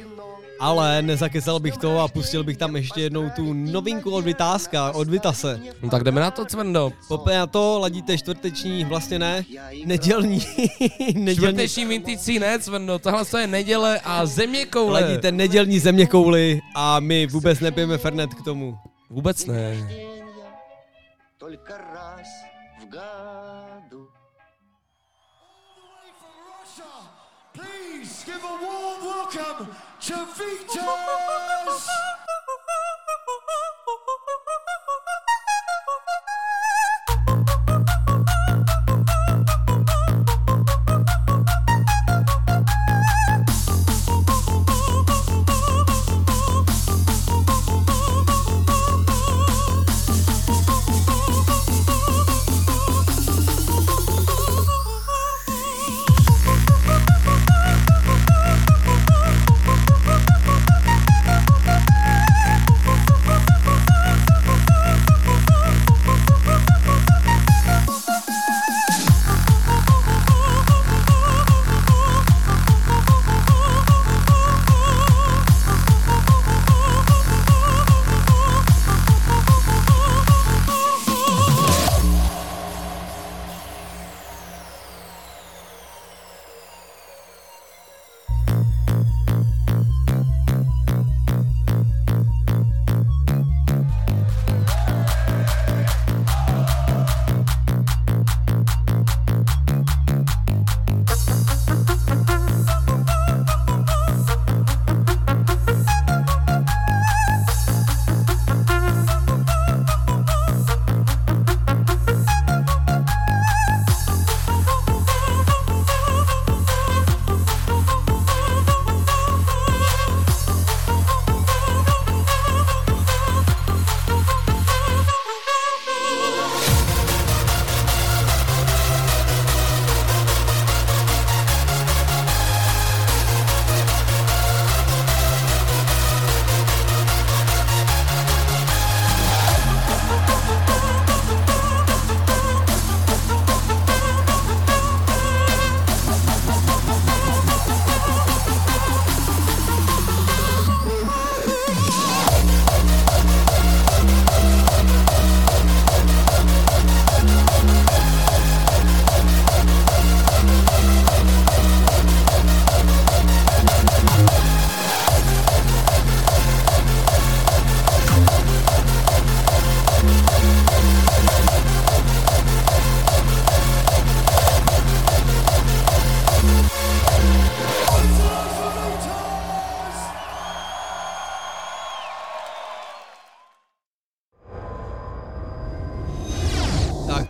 ale nezakecal bych to a pustil bych tam ještě jednou tu novinku od Vytázka, od Vitase. No tak jdeme na to, Cvendo. Pope na to, ladíte čtvrteční, vlastně ne, nedělní. *laughs* nedělní. Čtvrteční vintici ne, Cvendo, tohle je neděle a zeměkoule. Ladíte nedělní zeměkouly a my vůbec nepijeme Fernet k tomu. Vůbec ne. Please give a warm welcome to *laughs*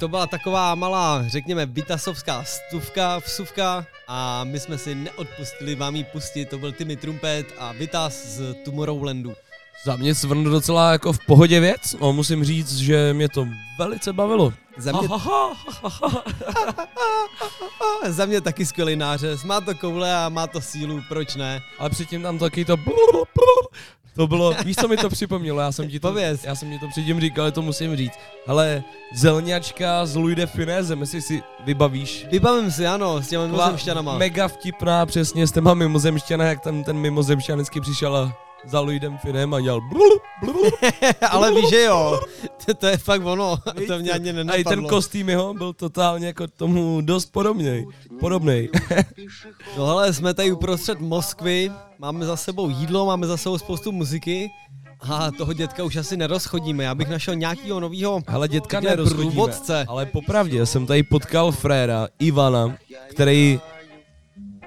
to byla taková malá, řekněme, Vitasovská stuvka, vsuvka a my jsme si neodpustili vám ji pustit, to byl Timmy Trumpet a Vitas z Tomorrowlandu. Za mě Svrn docela jako v pohodě věc, no musím říct, že mě to velice bavilo. Za mě, *laughs* za mě taky skvělý nářez, má to koule a má to sílu, proč ne? Ale předtím tam taky to to bylo, víš, co mi to připomnělo, já jsem ti to, Pověz. já jsem ti to předtím říkal, ale to musím říct. Ale zelňačka z Louis de Finézem, jestli si vybavíš. Vybavím si, ano, s těmi Taková mimozemšťanama. Mega vtipná, přesně s těma mimozemšťana, jak tam ten mimozemšťan vždycky přišel a za Louisem Finem a dělal blul, blul. *laughs* Ale víš, že jo, to, to je fakt ono, to mě ani A i nenapadlo. ten kostým jeho byl totálně jako tomu dost podobný. Podobnej. *laughs* No hele, jsme tady uprostřed Moskvy, máme za sebou jídlo, máme za sebou spoustu muziky a toho dětka už asi nerozchodíme, já bych našel nějakýho novýho Hele, dětka nerozchodíme, průvodce. ale popravdě jsem tady potkal fréra Ivana, který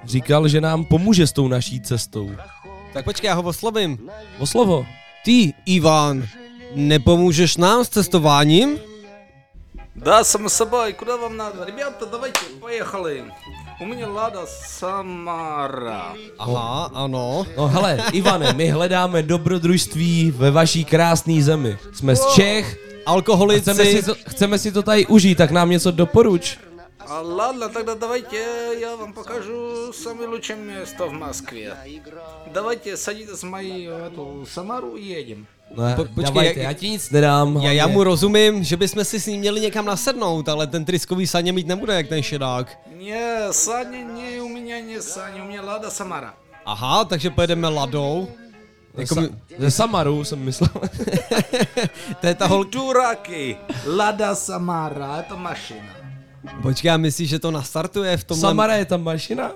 říkal, že nám pomůže s tou naší cestou. Tak počkej, já ho oslovím. O slovo. Ty, Ivan, nepomůžeš nám s cestováním? Да, само собой, куда вам надо? Ребята, давайте, поехали. У меня Лада Самара. Aha, ano. No hele, Ivane, my hledáme dobrodružství ve vaší krásné zemi. Jsme z Čech. Alkoholici. Chceme si, to, chceme si to tady užít, tak nám něco doporuč. А, ладно, тогда давайте я вам покажу самое лучшее место в Москве. Давайте садитесь в мою эту Самару и едем. Ne, Po- počkej, davajte, jak- já ti nic nedám. Já, já hlavně. mu rozumím, že bychom si s ním měli někam nasednout, ale ten tryskový saně mít nebude jak ten šedák. Не, Саня, не, у меня не Саня, у меня Лада Самара. Aha, takže pojedeme ladou. Jako Sa- mi, Ze Samaru jsem myslel. to je ta holka. Дураки, Лада Самара, это машина. Počkej, a myslíš, že to nastartuje v tomhle... Samara je tam mašina?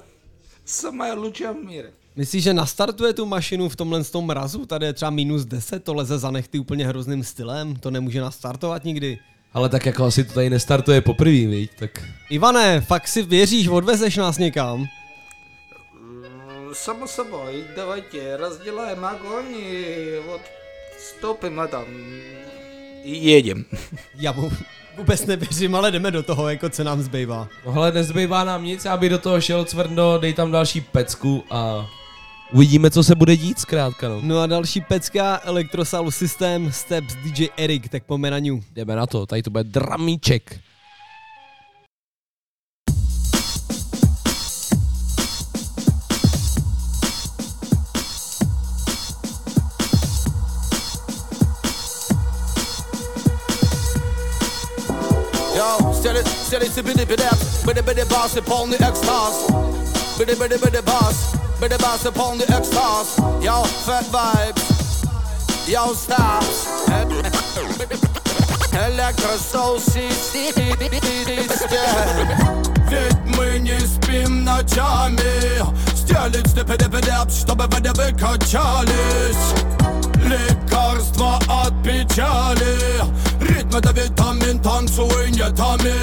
Самая лучшая в мире. Myslíš, že nastartuje tu mašinu v tomhle s tom mrazu? Tady je třeba minus 10, to leze za nechty úplně hrozným stylem, to nemůže nastartovat nikdy. Ale tak jako asi to tady nestartuje poprvé, viď? Tak Ivane, fakt si věříš, odvezeš nás někam? М, Само собой, давайте разделаем огонь и вот стопим это и едем. Já mu vůbec nevěřím, ale jdeme do toho, jako co nám zbývá. No hele, nezbývá nám nic, aby do toho šel cvrndo, dej tam další pecku a uvidíme, co se bude dít zkrátka, no. No a další pecka, Electrosoul System, Steps DJ Eric, tak pojďme na ňu. Jdeme na to, tady to bude dramíček. Yo, стелит, стелится биди бидеп Биди биди бас и полный экстаз Биди биди биди бас Биди бас и полный экстаз Yo, fat vibes Yo, stops Электросоул систем Ведь мы не спим ночами Стелит степи чтобы воды выкачались Лекарство от печали Это витамин, танцуй нетами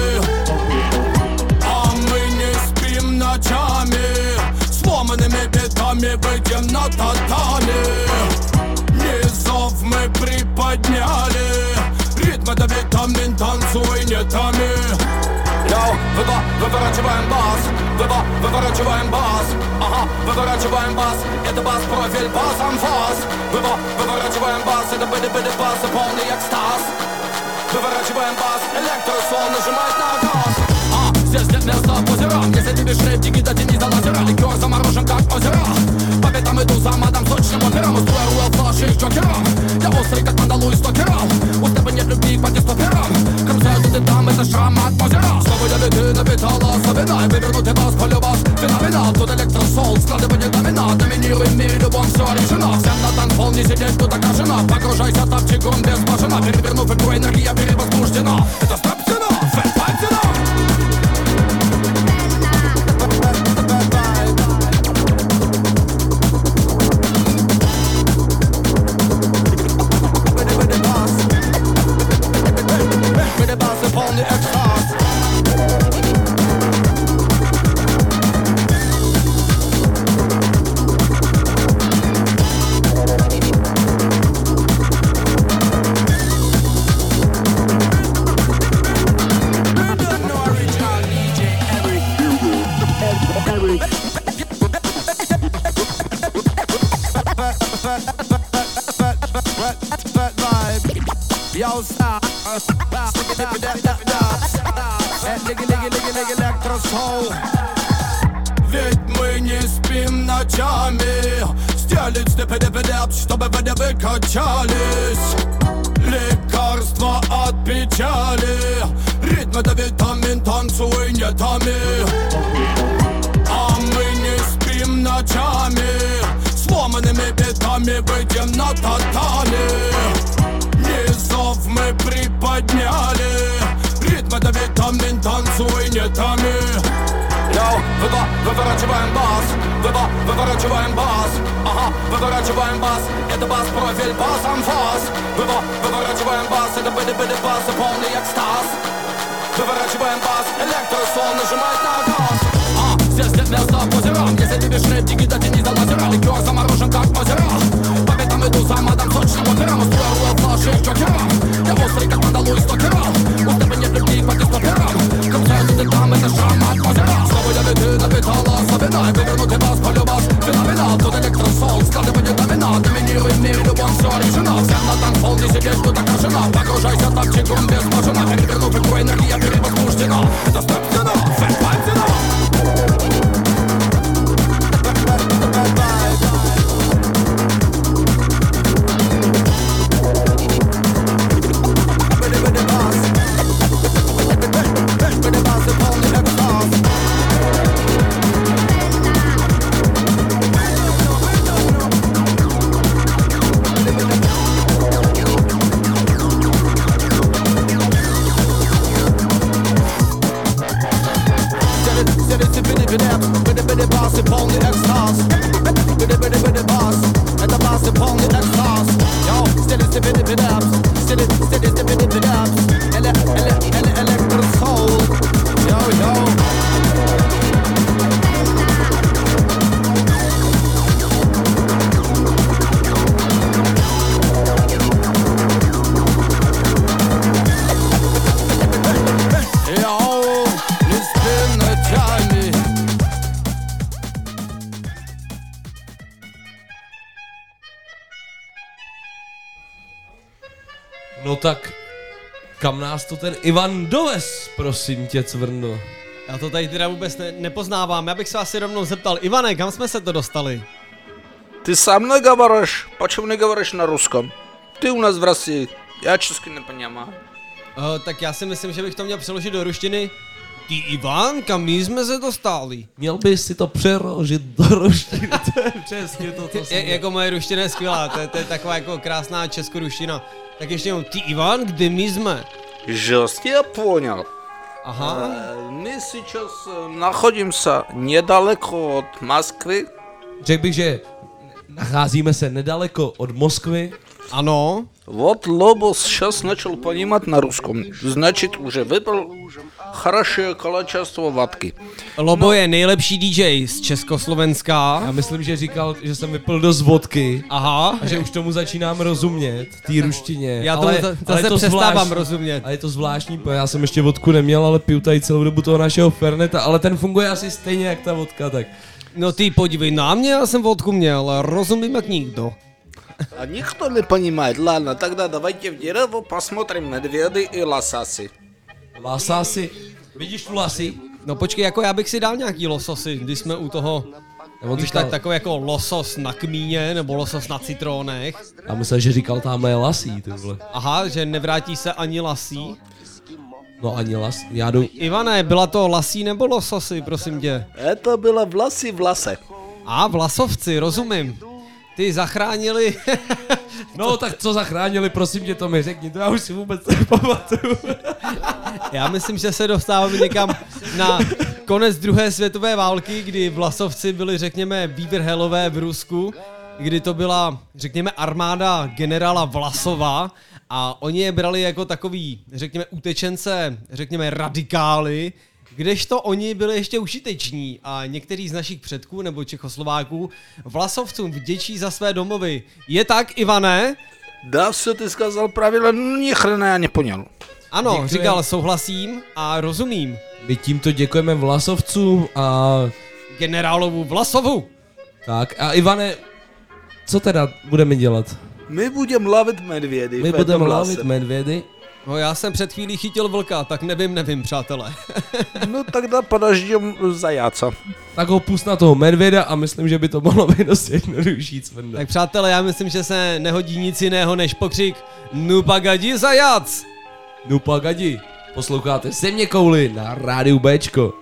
А мы не спим ночами Сломанными битами выйдем на татами Низов мы приподняли Ритм это витамин, танцуй нетами Йоу, выва, выворачиваем бас Выва, выворачиваем бас Ага, выворачиваем бас Это бас, профиль, бас, амфас Выва, выворачиваем бас Это были-были бас и полный экстаз Выворачиваем бас Электросол нажимает на газ А, здесь нет места позерам Если тебе шрифтики дотянись до лазера Ликер заморожен, как озеро По пятам иду за матом сочным опером Устрою флаш и джокером Я острый, как мандалу из стокером У тебя нет любви, хватит стопером Карусель, ты там, это шрам от озера Снова я леты напитала особенно Вывернутый бас, полюбас, феноменал Тут электросол, складывание домина Доминируем в мире, любом все решено Всем на танцпол не сидеть, тут окажено Погружайся тапчиком без башена Перевернув игру, энергия no, esto está татами Низов мы приподняли Ритм это витамин, танцуй Йоу, выва, выворачиваем бас Выва, выворачиваем бас Ага, выворачиваем бас Это бас-профиль, бас-амфас Выва, выворачиваем бас Это были-были бас и полный экстаз Выворачиваем бас Электросол нажимает на газ А, здесь нет места позерам Если любишь рэп, диги дотяни до лазера Ликер заморожен, как озера По Саймадан сочным операм а Устроила флажи Джокером Я острый, как Мандалуй, сто керам У тебя нет любви, по сто перам Концерты там, это шамат мазера Слабыми ты напитала Сабина Вывернутый бас, полюбас. Феноменал, тут электросол Складывание домина Доминируй в мире, любом все решено Всем на танцпол, неси песню, так рожена. Погружайся топчиком без машина Перевернув игру, энергия перевозбуждена Это степ-тяна, фэт-пайп-тяна kam nás to ten Ivan dovez, prosím tě, cvrndo? Já to tady teda vůbec ne, nepoznávám. Já bych se asi rovnou zeptal, Ivane, kam jsme se to dostali? Ты со мной говоришь? Почему не говоришь на русском? Ты у нас в России. Я česky не понимаю. Uh, tak já si myslím, že bych to měl přeložit do ruštiny. Ty Ivan, kam my jsme se dostali? Měl bys si to přeložit do ruštiny, *laughs* to je přesně to, co Je, jsem... jako moje ruština je skvělá, to je, to je taková jako krásná českoruština. Tak ještě jenom, ty Ivan, kde my jsme? Жест, я понял. Aha. Э, Мы сейчас э, находимся недалеко от Москвы. Řekl bych, že nacházíme se nedaleko od Moskvy. Ano. Вот Лобос сейчас начал понимать на русском. Значит, уже выпил хорошее количество водки. Lobo je nejlepší DJ z Československa. Já myslím, že říkal, že jsem vypil dost vodky. Aha. A že už tomu začínám rozumět, té ruštině. Já tomu ale, za- ale zase je to přestávám zvláštní. rozumět. A je to zvláštní, protože já jsem ještě vodku neměl, ale piju tady celou dobu toho našeho Ferneta, ale ten funguje asi stejně jak ta vodka, tak. No ty podívej na mě, já jsem vodku měl, a rozumím jak nikdo. А никто не понимает. Ладно, тогда давайте в дерево посмотрим медведы и лосасы. Lasásy, vidíš tu lasy? No počkej, jako já bych si dal nějaký lososy, když jsme u toho, On když říkal- tak takový jako losos na kmíně, nebo losos na citrónech. Já myslel, že říkal tamhle lasí, ty vole. Aha, že nevrátí se ani lasí. No ani las, já jdu, Ivane, byla to lasí nebo lososy, prosím tě? Это было власы в ласе. A, vlasovci, rozumím. Ty zachránili... *laughs* No tak co zachránili, prosím tě to mi řekni, to já už si vůbec nepamatuju. *laughs* Já myslím, že se dostáváme někam na konec druhé světové války, kdy vlasovci byli, řekněme, Beaverhellové v Rusku, kdy to byla, řekněme, armáda generála Vlasova a oni je brali jako takový, řekněme, utečence, řekněme, radikály, kdežto oni byli ještě užiteční a některý z našich předků nebo Čechoslováků vlasovcům vděčí za své domovy. Je tak, Ivane? Dá se ty zkazal pravidla, ni chrna já neponěl. Ano, Děkujem. říkal souhlasím a rozumím. My tímto děkujeme Vlasovcům a... Generálovu Vlasovu! Tak a Ivane, co teda budeme dělat? My budeme lavit medvědy. My budeme lavit medvědy No já jsem před chvílí chytil vlka, tak nevím, nevím, přátelé. *laughs* no tak napadaždím zajáca. Tak ho pust na toho medvěda a myslím, že by to mohlo být dost jednodušší cvrnda. Tak přátelé, já myslím, že se nehodí nic jiného než pokřik Nupagadi zajác! Nupagadi, posloucháte Země kouli na rádiu Bčko.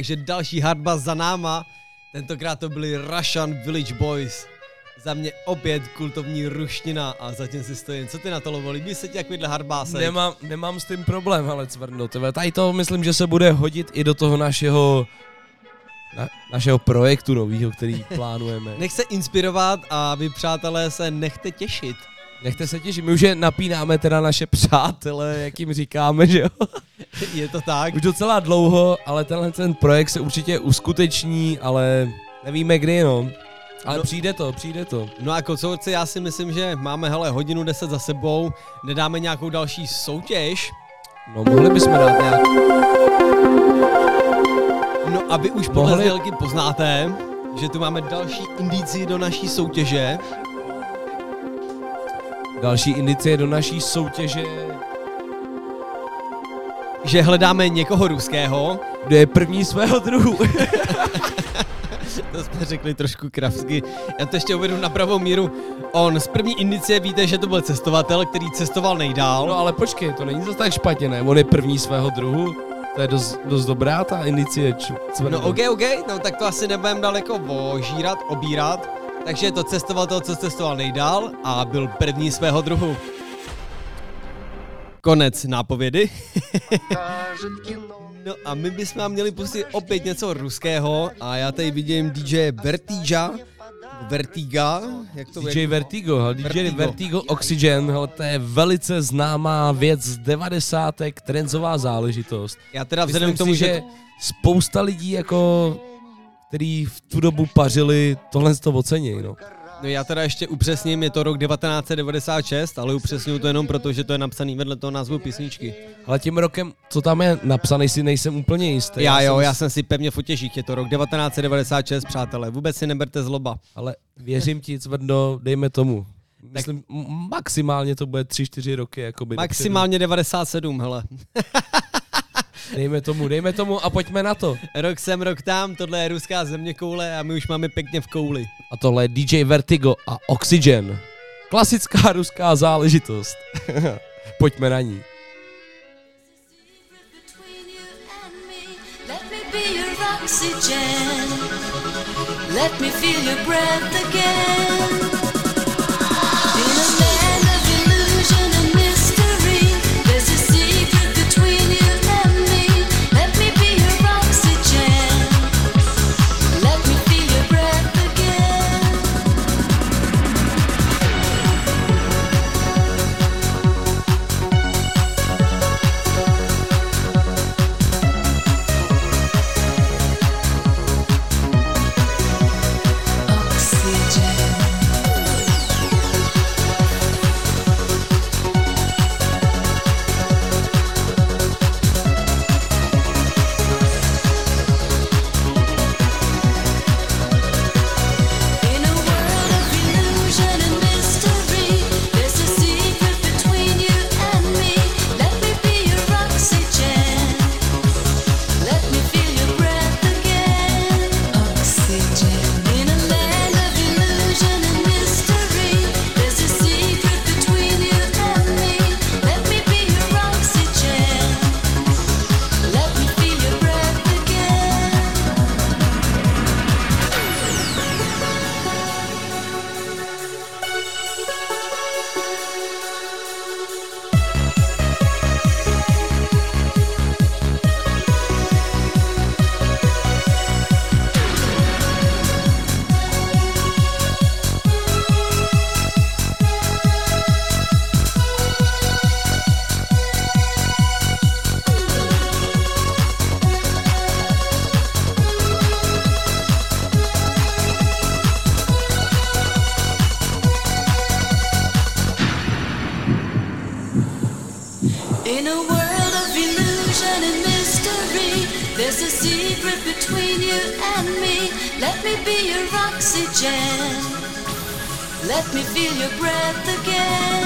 Takže další hardba za náma. Tentokrát to byli Russian Village Boys. Za mě opět kultovní ruština a zatím si stojím. Co ty na to lovo? Líbí se ti takovýhle hardbásek? Nemám, nemám s tím problém, ale cvrno, tebe. Tady to myslím, že se bude hodit i do toho našeho na, našeho projektu novýho, který *laughs* plánujeme. Nech se inspirovat a vy přátelé se nechte těšit. Nechte se těšit, my už je napínáme teda naše přátele, jak jim říkáme, že jo? *laughs* *laughs* Je to tak. Už docela dlouho, ale tenhle ten projekt se určitě uskuteční, ale nevíme kdy, no. Ale No. přijde to, přijde to. No a kocourci, já si myslím, že máme hele hodinu 10 za sebou, nedáme nějakou další soutěž. No mohli bychom dát nějak. No a vy už podle Mohli- poznáte, že tu máme další indici do naší soutěže. Další indicie do naší soutěže. Že hledáme někoho ruského. Kdo je první svého druhu. *laughs* to jsme řekli trošku kravsky. Já to ještě uvedu na pravou míru. On z první indicie víte, že to byl cestovatel, který cestoval nejdál. No ale počkej, to není zase tak špatně, ne? On je první svého druhu. To je dost, dost dobrá ta indicie. Č-. No OK, OK, no tak to asi nebudeme daleko ožírat, obírat. Takže je to cestovatel, co cestoval nejdál a byl první svého druhu. Konec nápovědy. *laughs* no a my bychom vám měli pustit opět něco ruského a já tady vidím DJ Vertiga, Vertiga, jak to DJ Vertigo, hele, DJ Vertigo. Vertigo Oxygen, hele, to je velice známá věc z devadesátek, trendová záležitost. Já teda vzhledem k tomu, si, že že spousta lidí jako který v tu dobu pařili, tohle to ocení, no. No já teda ještě upřesním, je to rok 1996, ale upřesňuju to jenom proto, že to je napsaný vedle toho názvu písničky. Ale tím rokem, co tam je napsaný, si nejsem úplně jistý. Já jo, jsem já jsem si pevně v otěžích, je to rok 1996, přátelé, vůbec si neberte zloba. Ale věřím ti, Cvrdo, dejme tomu. Myslím, m- maximálně to bude 3-4 roky. Jakoby Maximálně 97, hele. *laughs* Dejme tomu, dejme tomu a pojďme na to. Rok sem, rok tam, tohle je ruská země koule a my už máme pěkně v kouli. A tohle je DJ Vertigo a Oxygen. Klasická ruská záležitost. *laughs* pojďme na ní. Oxygen. Let me feel your breath again. Let me feel your breath again.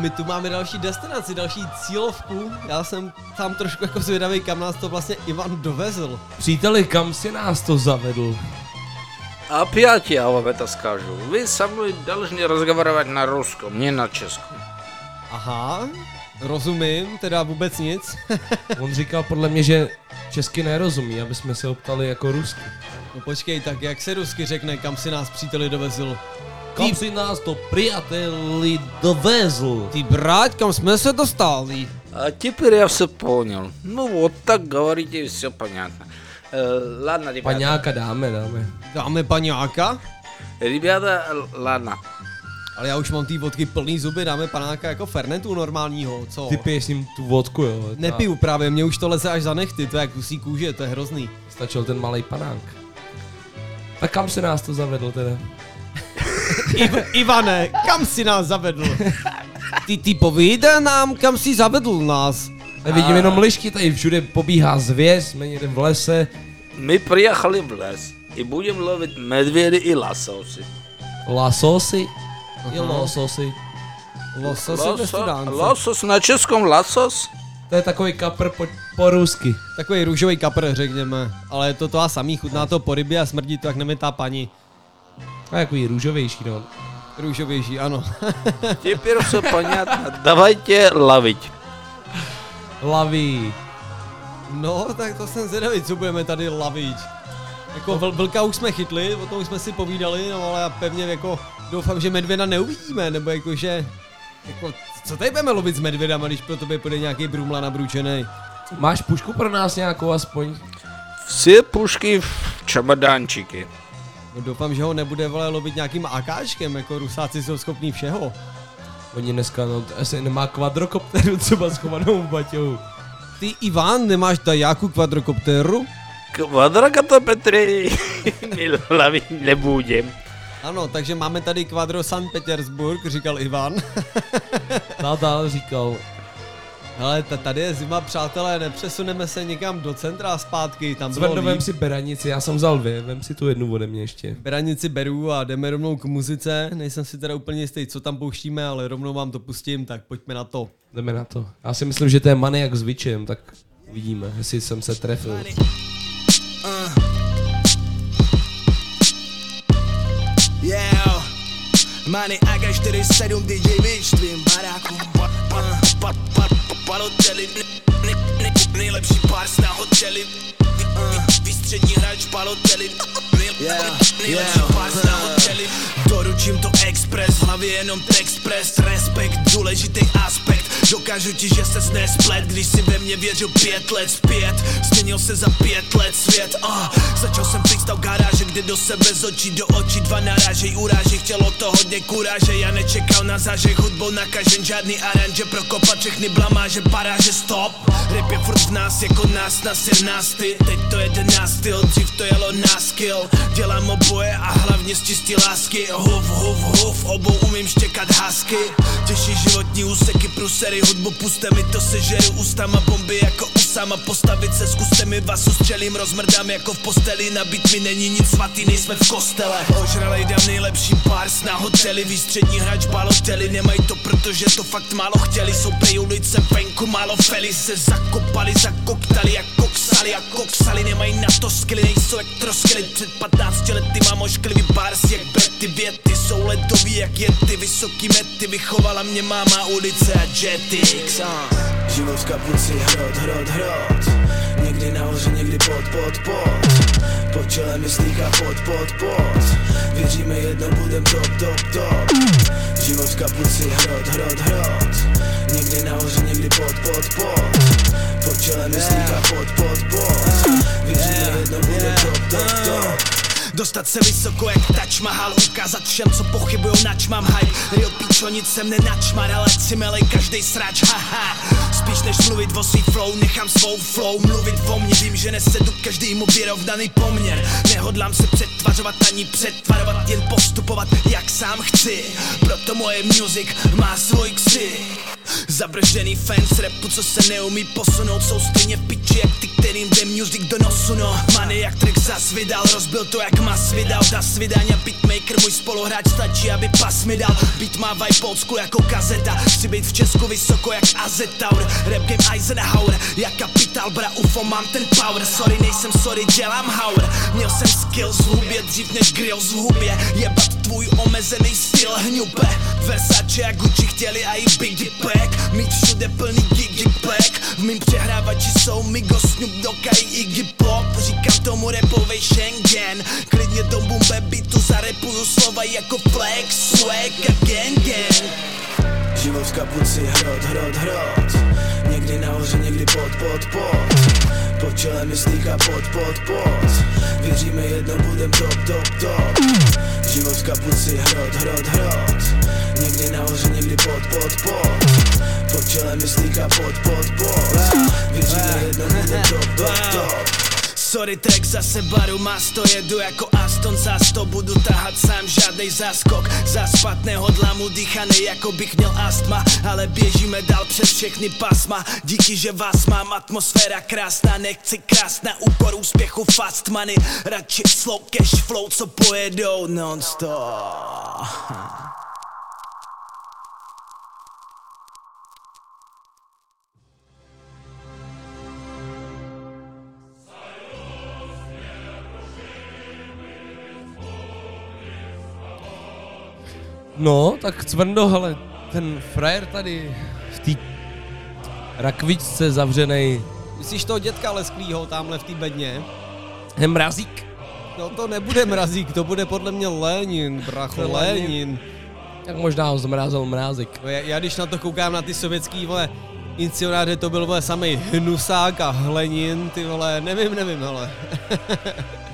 my tu máme další destinaci, další cílovku. Já jsem tam trošku jako zvědavý, kam nás to vlastně Ivan dovezl. Příteli, kam si nás to zavedl? Опять я вам это скажу. Вы со мной должны разговаривать на русском, не на českом. Aha, rozumím, teda vůbec nic. *laughs* On říkal podle mě, že česky nerozumí, aby jsme se optali jako rusky. No počkej, tak jak se rusky řekne, kam si nás příteli dovezl? Kam si nás to příteli dovezl? Ty brát, kam jsme se dostali? А теперь я все понял. Ну вот так говорите, все понятно. Э, ладно, ребята. Paňáka dáme, dáme. Dáme paňáka? Rебята, л- ладно. Ale já už mám ty vodky plný zuby, dáme panáka jako fernetu normálního, co? Ty piješ s ním tu vodku, jo? Nepiju právě, mě už to leze až za nechty, to je jak kusí kůže, to je hrozný. Stačil ten malý panák. Tak kam se nás to zavedl teda? Iv- Ivane, kam si nás zavedl? Ty, ty povíde nám, kam si zavedl nás. A vidím jenom lišky, tady všude pobíhá zvěř, jsme někde v lese. My prijechali v les i budeme lovit medvědy i lasosy. Lasosy? I Aha. lososy. Losos. Losos na českom lasos? To je takový kapr po, po rusky. Takový růžový kapr, řekněme. Ale je to to a samý, chutná to po rybě a smrdí to, jak nemitá paní. A takový růžovější, no. Růžovější, ano. Теперь все понятно. Давайте ловить. Laví. No, tak to jsem zvědavý, co budeme tady lavit. Jako vl- vlka už jsme chytli, o tom už jsme si povídali, no ale já pevně jako doufám, že medvěda neuvidíme, nebo jakože... Jako, co tady budeme lovit s medvědama, když pro tebe půjde nějaký brumla nabručený? Máš pušku pro nás nějakou aspoň? Все пушки в чемоданчике. No doufám, že ho nebude vole lobit nějakým AKáčkem, jako rusáci jsou schopní všeho. Oni dneska, no, to asi nemá kvadrokopteru třeba schovanou v baťohu. Ty Ivan, nemáš dajáku kvadrokopteru? Kvadrokoptery *laughs* hlavy nebudem. Ano, takže máme tady kvadro San Petersburg, říkal Ivan. Nadal říkal, ale ta- tady je zima, přátelé, nepřesuneme se někam do centra a zpátky, tam bylo Zvedno, vem si beranici, já jsem vzal dvě, vem si tu jednu ode mě ještě. Beranici beru a jdeme rovnou k muzice, nejsem si teda úplně jistý, co tam pouštíme, ale rovnou vám to pustím, tak pojďme na to. Jdeme na to. Já si myslím, že to je Maniak s Witchem, tak uvidíme, jestli jsem se trefil. Yeah. Money AK-47 DJ tvým baráku pa, ne, Nejlepší pars na hoteli uh, Výstřední hráč Paloteli yeah, na hoteli. Doručím to express, v hlavě jenom text press Respekt, důležitý aspekt. Dokážu ti, že se nesplet Když si ve mně věřil pět let zpět. Změnil se za pět let svět uh, Začal jsem freestyle v garáži, kde do sebe z očí do očí Dva narážej, urážej, chtělo to hodně kuráže Já nečekal na zážeh, hudbou nakažen Žádný aranže, prokopat všechny blamáže Paráže, stop. Rap je furt v nás, jako nás na nasty Teď to jede na styl, dřív to jelo na skill. Dělám oboje a hlavně z čistý lásky. Huf, huf, huf, obou umím štěkat hasky. Těžší životní úseky, prusery, hudbu puste mi to sežeru Ústama bomby jako Usama Postavit se, zkuste mi vás ustřelím Rozmrdám jako v posteli, nabít mi není nic svatý, nejsme v kostele. Ožralej dám nejlepší pars na hotely Výstřední hráč baloteli, nemají to, protože to fakt málo chtěli. Jsou prej ulice venku, málo feli se zakopali, zakoktali jak koksali a koksali. Nemají na to skily, nejsou jak troskily Před 15 lety mám ošklivý bars jak Betty Věty jsou ledový jak jety, vysoký mety Vychovala mě máma ulice a jetix Život v kapuci, hrot, hrot, hrot. Někdy nahoře, někdy pod, pod, pod. Pod čelem mi stýká pod, pod, pod. Věříme jednou budem top, top, top. Život v kapuci, hrot, hrot, hrot. Někdy nahoře, někdy pod, pod, pod. Pod čelem mi stýká pod, pod, pod. Věříme jednou budem top, top, top Dostat se vysoko jak Taj Mahal Ukázat všem, co pochybujou, nač mám hype. Real pičo, nic jsem nenačmar Ale si melej každej srač, haha Spíš než mluvit o svý flow, nechám svou flow. Mluvit o mně, vím, že nesedu každýmu vyrovnaný poměr. Nehodlám se přetvařovat ani přetvarovat Jen postupovat, jak sám chci. Proto moje music má svůj ksich Zabržený fans rapu, co se neumí posunout Jsou stejně piči jak ty, kterým jde music do nosu no. Many jak track zas vydal, rozbil to jak mas vydal Das vydání beatmaker, můj spoluhráč stačí, aby pas mi dal. Beat má vibe school jako kazeta Chci být v Česku vysoko jak Azetaur. Rap game Eisenhower, jak kapitál bra UFO mám ten power. Sorry nejsem sorry, dělám hour Měl jsem skills v hubě dřív než grills v hubě. Jebat tvůj omezený styl hňube Versace a Gucci chtěli a i Biggie Pack. Mít všude plný gigi pack. V mým přehrávači jsou Migo, Snoop Dogg a i Iggy Pop. Říkám tomu rapovej Schengen. Klidně do bumbe beatu zarepuju slova jako flex, swag a gang gang Život v kapuci, hrot, hrot, hrot Někdy nahoře, někdy pod, pod, pod. Pod čelem je stýka pod, pod, pod. Věříme jednou budem top, top, top. Život v kapuci, hrot, hrot, hrot. Někdy nahoře, někdy pod, pod, pod. Pod čelem je stýka pod, pod, pod. Věříme jednou budem top, top, top Sorry, track zase baru má sto jedu jako Aston za sto Budu tahat sám žádnej záskok. Zaspat nehodlám udýchaný jako bych měl astma Ale běžíme dál přes všechny pasma Díky, že vás mám, atmosféra krásná Nechci krást na úkor úspěchu fast money Radši slow cash flow, co pojedou non-stop No, tak Cvrndo, hele, ten frajer tady v té rakvičce zavřenej, Myslíš toho dětka lesklýho tamhle v té bedně? je mrazík. No to nebude mrazík, to bude podle mě Lenin, bracho, Lenin. Lenin. Tak možná ho zmrázel mrázik. No, já, já, když na to koukám na ty sovětský, vole, incionáře, to byl, vole, samej hnusák a hlenin, ty vole, nevím, nevím, hele. *laughs*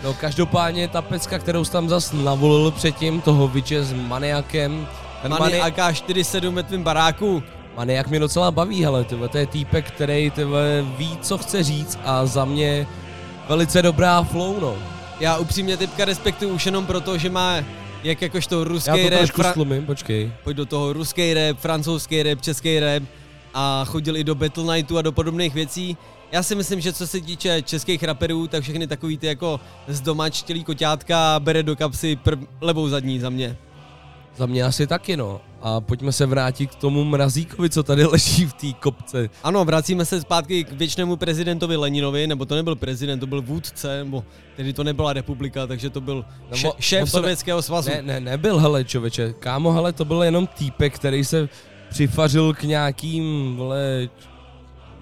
No každopádně ta pecka, kterou jsi tam zas navolil předtím, toho vyče s maniakem. Ten Mani AK-47 ve tvým baráku. Maniak mě docela baví, hele, tyhle, to je týpek, který tyhle, ví, co chce říct a za mě velice dobrá flow, no. Já upřímně typka respektuju už jenom proto, že má jak jakožto Já ruský to rap, trošku slumím, počkej. pojď do toho ruský rap, francouzský rap, český rap a chodil i do Battle Nightu a do podobných věcí. Já si myslím, že co se týče českých raperů, tak všechny takový ty jako z doma koťátka bere do kapsy prv, levou zadní za mě. Za mě asi taky, no. A pojďme se vrátit k tomu mrazíkovi, co tady leží v té kopce. Ano, vracíme se zpátky k věčnému prezidentovi Leninovi, nebo to nebyl prezident, to byl vůdce, nebo tedy to nebyla republika, takže to byl Nebo- še- šéf ne- Sovětského svazu. Ne, ne, nebyl, hele, čověče. Kámo, hele, to byl jenom týpek, který se přifařil k nějakým, vole,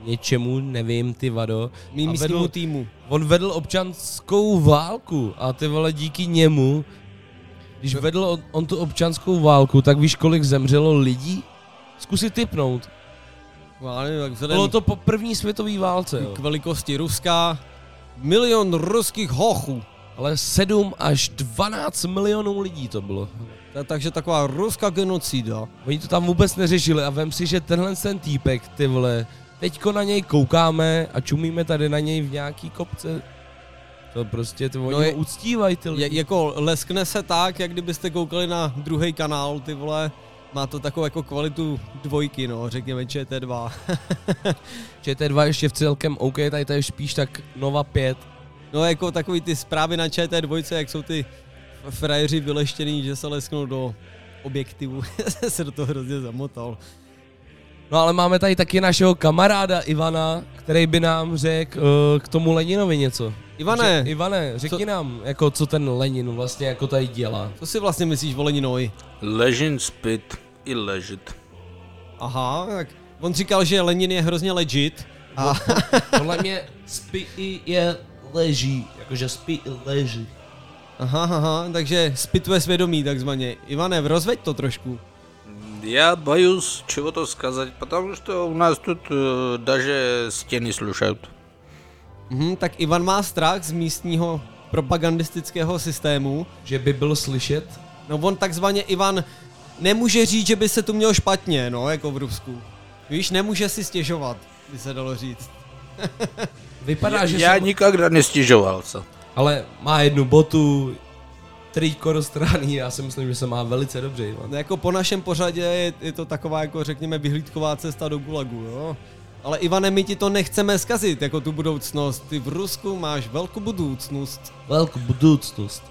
něčemu, nevím, ty vado. Mým A místnímu vedl- týmu. On vedl občanskou válku a ty vole díky němu, když vedl on, on tu občanskou válku, tak víš, kolik zemřelo lidí? Zkus si typnout. No, já nevím, tak vzhledem Bylo to po první světové válce, jo. k velikosti Ruska, milion ruských hochů. Ale 7 až 12 milionů lidí to bylo. Ta- Takže taková ruská genocida. Oni to tam vůbec neřešili a vem si, že tenhle ten týpek, ty vole, teďko na něj koukáme a čumíme tady na něj v nějaký kopce. To prostě, ty oni No je- uctívají ty Je, lidi. jako leskne se tak, jak kdybyste koukali na druhý kanál, ty vole. Má to takovou jako kvalitu dvojky, no, řekněme ČT2. *laughs* ČT2 ještě v celkem OK, tady to je spíš tak Nova 5. No jako takový ty zprávy na ČT2, jak jsou ty frajeři vyleštěný, že se lesknou do objektivu. *laughs* se do toho hrozně zamotal. No ale máme tady taky našeho kamaráda Ivana, který by nám řekl uh, k tomu Leninovi něco. Ivane, Že, Ivane, řekni co- nám, jako co ten Lenin vlastně jako tady dělá. co si vlastně myslíš o Leninovi? Ležin, spit i ležet. Aha, tak on říkal, že Lenin je hrozně legit. A Podle mě spí i je leží, jakože spí i leží. aha, aha, takže spituje svědomí takzvaně. Ivane, rozveď to trošku. Я боюсь чего-то сказать, потому что у нас тут э, даже стены слушают. Mhm, tak Ivan má strach z místního propagandistického systému. Že by byl slyšet? No on takzvaně Ivan nemůže říct, že by se tu měl špatně, no, jako v Rusku. Víš, nemůže si stěžovat, by se dalo říct. *laughs* Vypadá, že Já jsem... nikdy nestěžoval co, Ale má jednu botu, triko roztrhaný, já si myslím, že se má velice dobře. Ivan. No, jako po našem pořadě je, je to taková, jako řekněme, vyhlídková cesta do Gulagu, jo? Ale Ivane, my ti to nechceme zkazit, jako tu budoucnost. Ty v Rusku máš velkou budoucnost. Velkou budoucnost.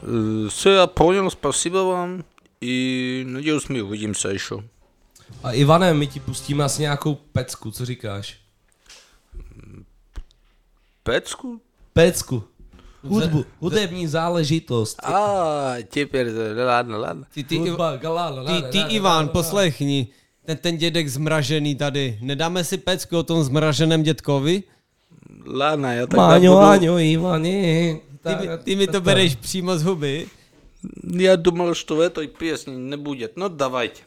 Se já poněl, spasíba vám i nadějus mi uvidím se ještě. A Ivane, my ti pustíme asi nějakou pecku, co říkáš? Pecku? Pecku. Hudbu, hudební záležitost. А, теперь, э, ладно, ладно. Ty, ty, Hudba, galá, ty, ty Ivan, poslechni. Ten, ten dědek zmražený tady. Nedáme si pecku o tom zmraženém dětkovi? Ладно, я тогда Máňo, буду... Áňo, Ivane. Ty, mi- ty mi to bereš přímo z huby. Я думал, что в этой песне не будет. Ну, давайте.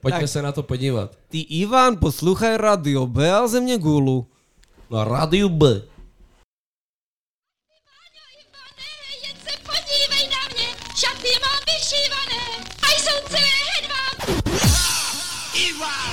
Pojďme Tak. se na to podívat. Ty Ivan, poslouchaj radio B a země gulu. Na rádiu B. Ivan!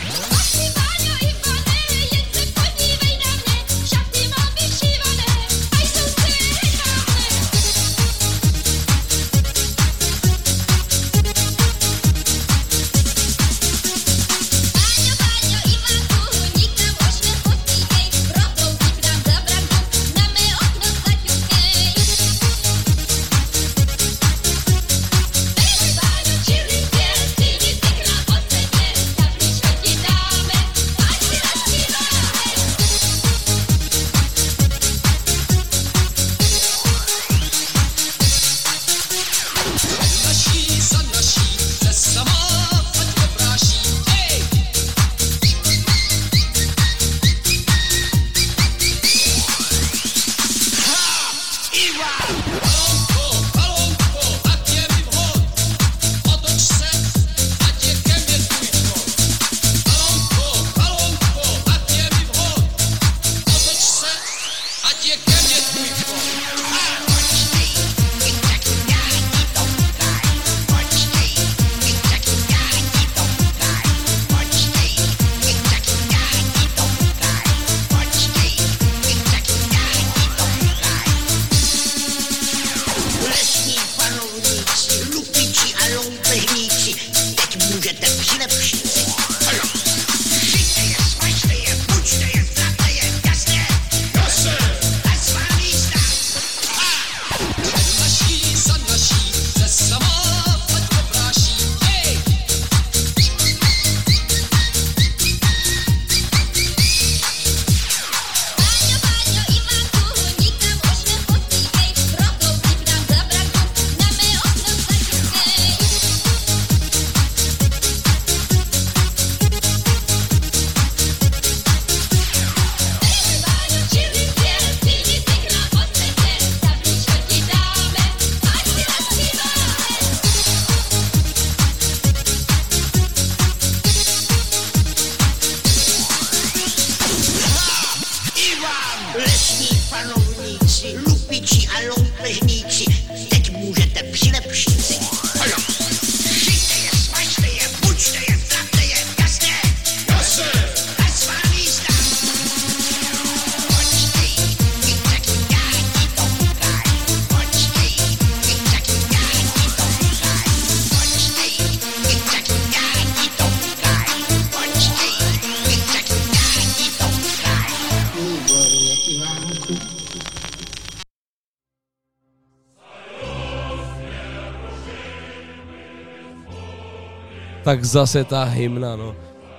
Tak zase ta hymna, no.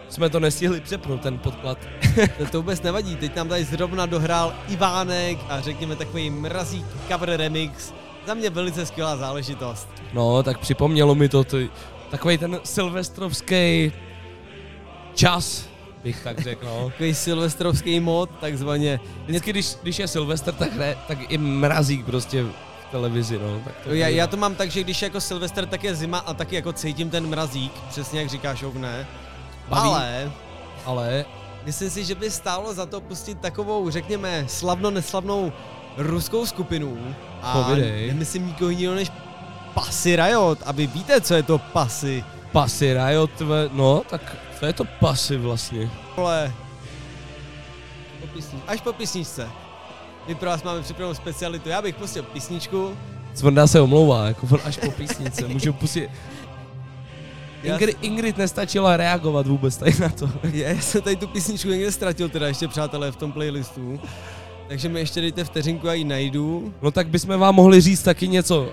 Jsme to nestihli přepnout, ten podklad. *laughs* To, vůbec nevadí, teď nám tady zrovna dohrál Ivánek a řekněme takový mrazík cover remix. Za mě velice skvělá záležitost. No, tak připomnělo mi to ty, takový ten silvestrovský čas, bych tak řekl, no. *laughs* Takový silvestrovský mod, takzvaně. Vždycky, když, když je Silvestr, tak, hraje, tak i mrazík prostě televizi, no. Tak to Já, já to mám tak, že když je jako Silvester, tak je zima a taky jako cítím ten mrazík, přesně jak říkáš, Ovne. Baví. Ale, ale, myslím si, že by stálo za to pustit takovou, řekněme, slavno neslavnou ruskou skupinu. A Povidej. nemyslím nikoho jiného než Pasy Riot, a vy víte, co je to Pasy. pasy, Riot, tve, no, tak co je to pasy vlastně? Vole. Po písni, až po písničce. My pro vás máme připravenou specialitu. Já bych pustil písničku Cvrnda se omlouvá, jako on až po písnice, můžu pustit. Já Ingrid, Ingrid nestačila reagovat vůbec tady na to. Já jsem tady tu písničku někde ztratil teda ještě přátelé v tom playlistu. Takže mi ještě dejte vteřinku, já ji najdu. No tak bychom vám mohli říct taky něco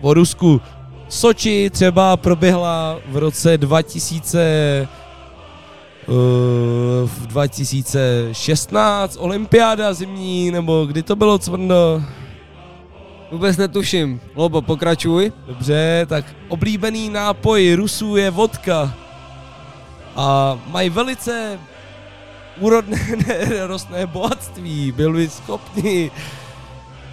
o Rusku. Soči třeba proběhla v roce 2000 eh, v 2016 olympiáda zimní, nebo kdy to bylo, Cvrndo? Vůbec netuším. Lobo, pokračuj. Dobře, tak oblíbený nápoj Rusů je vodka. A mají velice úrodné *laughs* nerostné bohatství. Byli schopni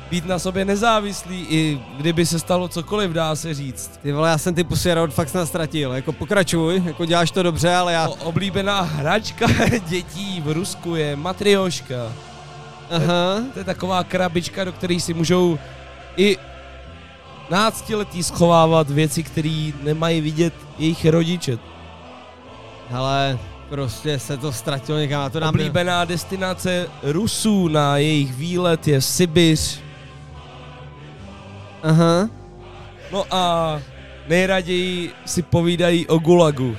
být na sobě nezávislí, i kdyby se stalo cokoliv, dá se říct. Ty vole, já jsem ty Pussy Riot fakt nastratil. Jako pokračuj, jako děláš to dobře, ale já... O, oblíbená hračka *laughs* dětí v Rusku je matrioška. Aha. To je taková krabička, do které si můžou i náctiletí schovávat věci, které nemají vidět jejich rodiče. Hele, prostě se to ztratilo někam. Já to dám Oblíbená destinace Rusů na jejich výlet je Sibiř. Aha. No a nejraději si povídají o Gulagu.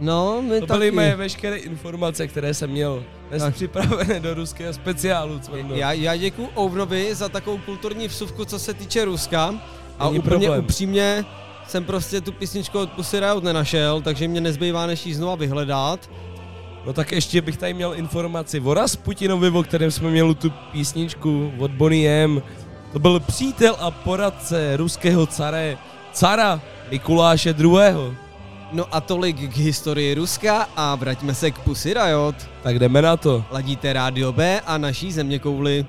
No, my To byly moje veškeré informace, které jsem měl dnes Tak. připravené do ruského speciálu. Cvrndo. Já, já děkuju Ovnovi za takovou kulturní vsuvku, co se týče Ruska. A Není úplně problém. upřímně jsem prostě tu písničku od Pussy Riot nenašel, takže mě nezbývá než ji znova vyhledat. No tak ještě bych tady měl informaci o Rasputinovi, o kterém jsme měli tu písničku od Bonnie M. To byl přítel a poradce ruského care, cara Mikuláše II. No a tolik k historii Ruska a vraťme se k Pussy Riot. Tak jdeme na to. Ladíte Rádio B a naší země kouli.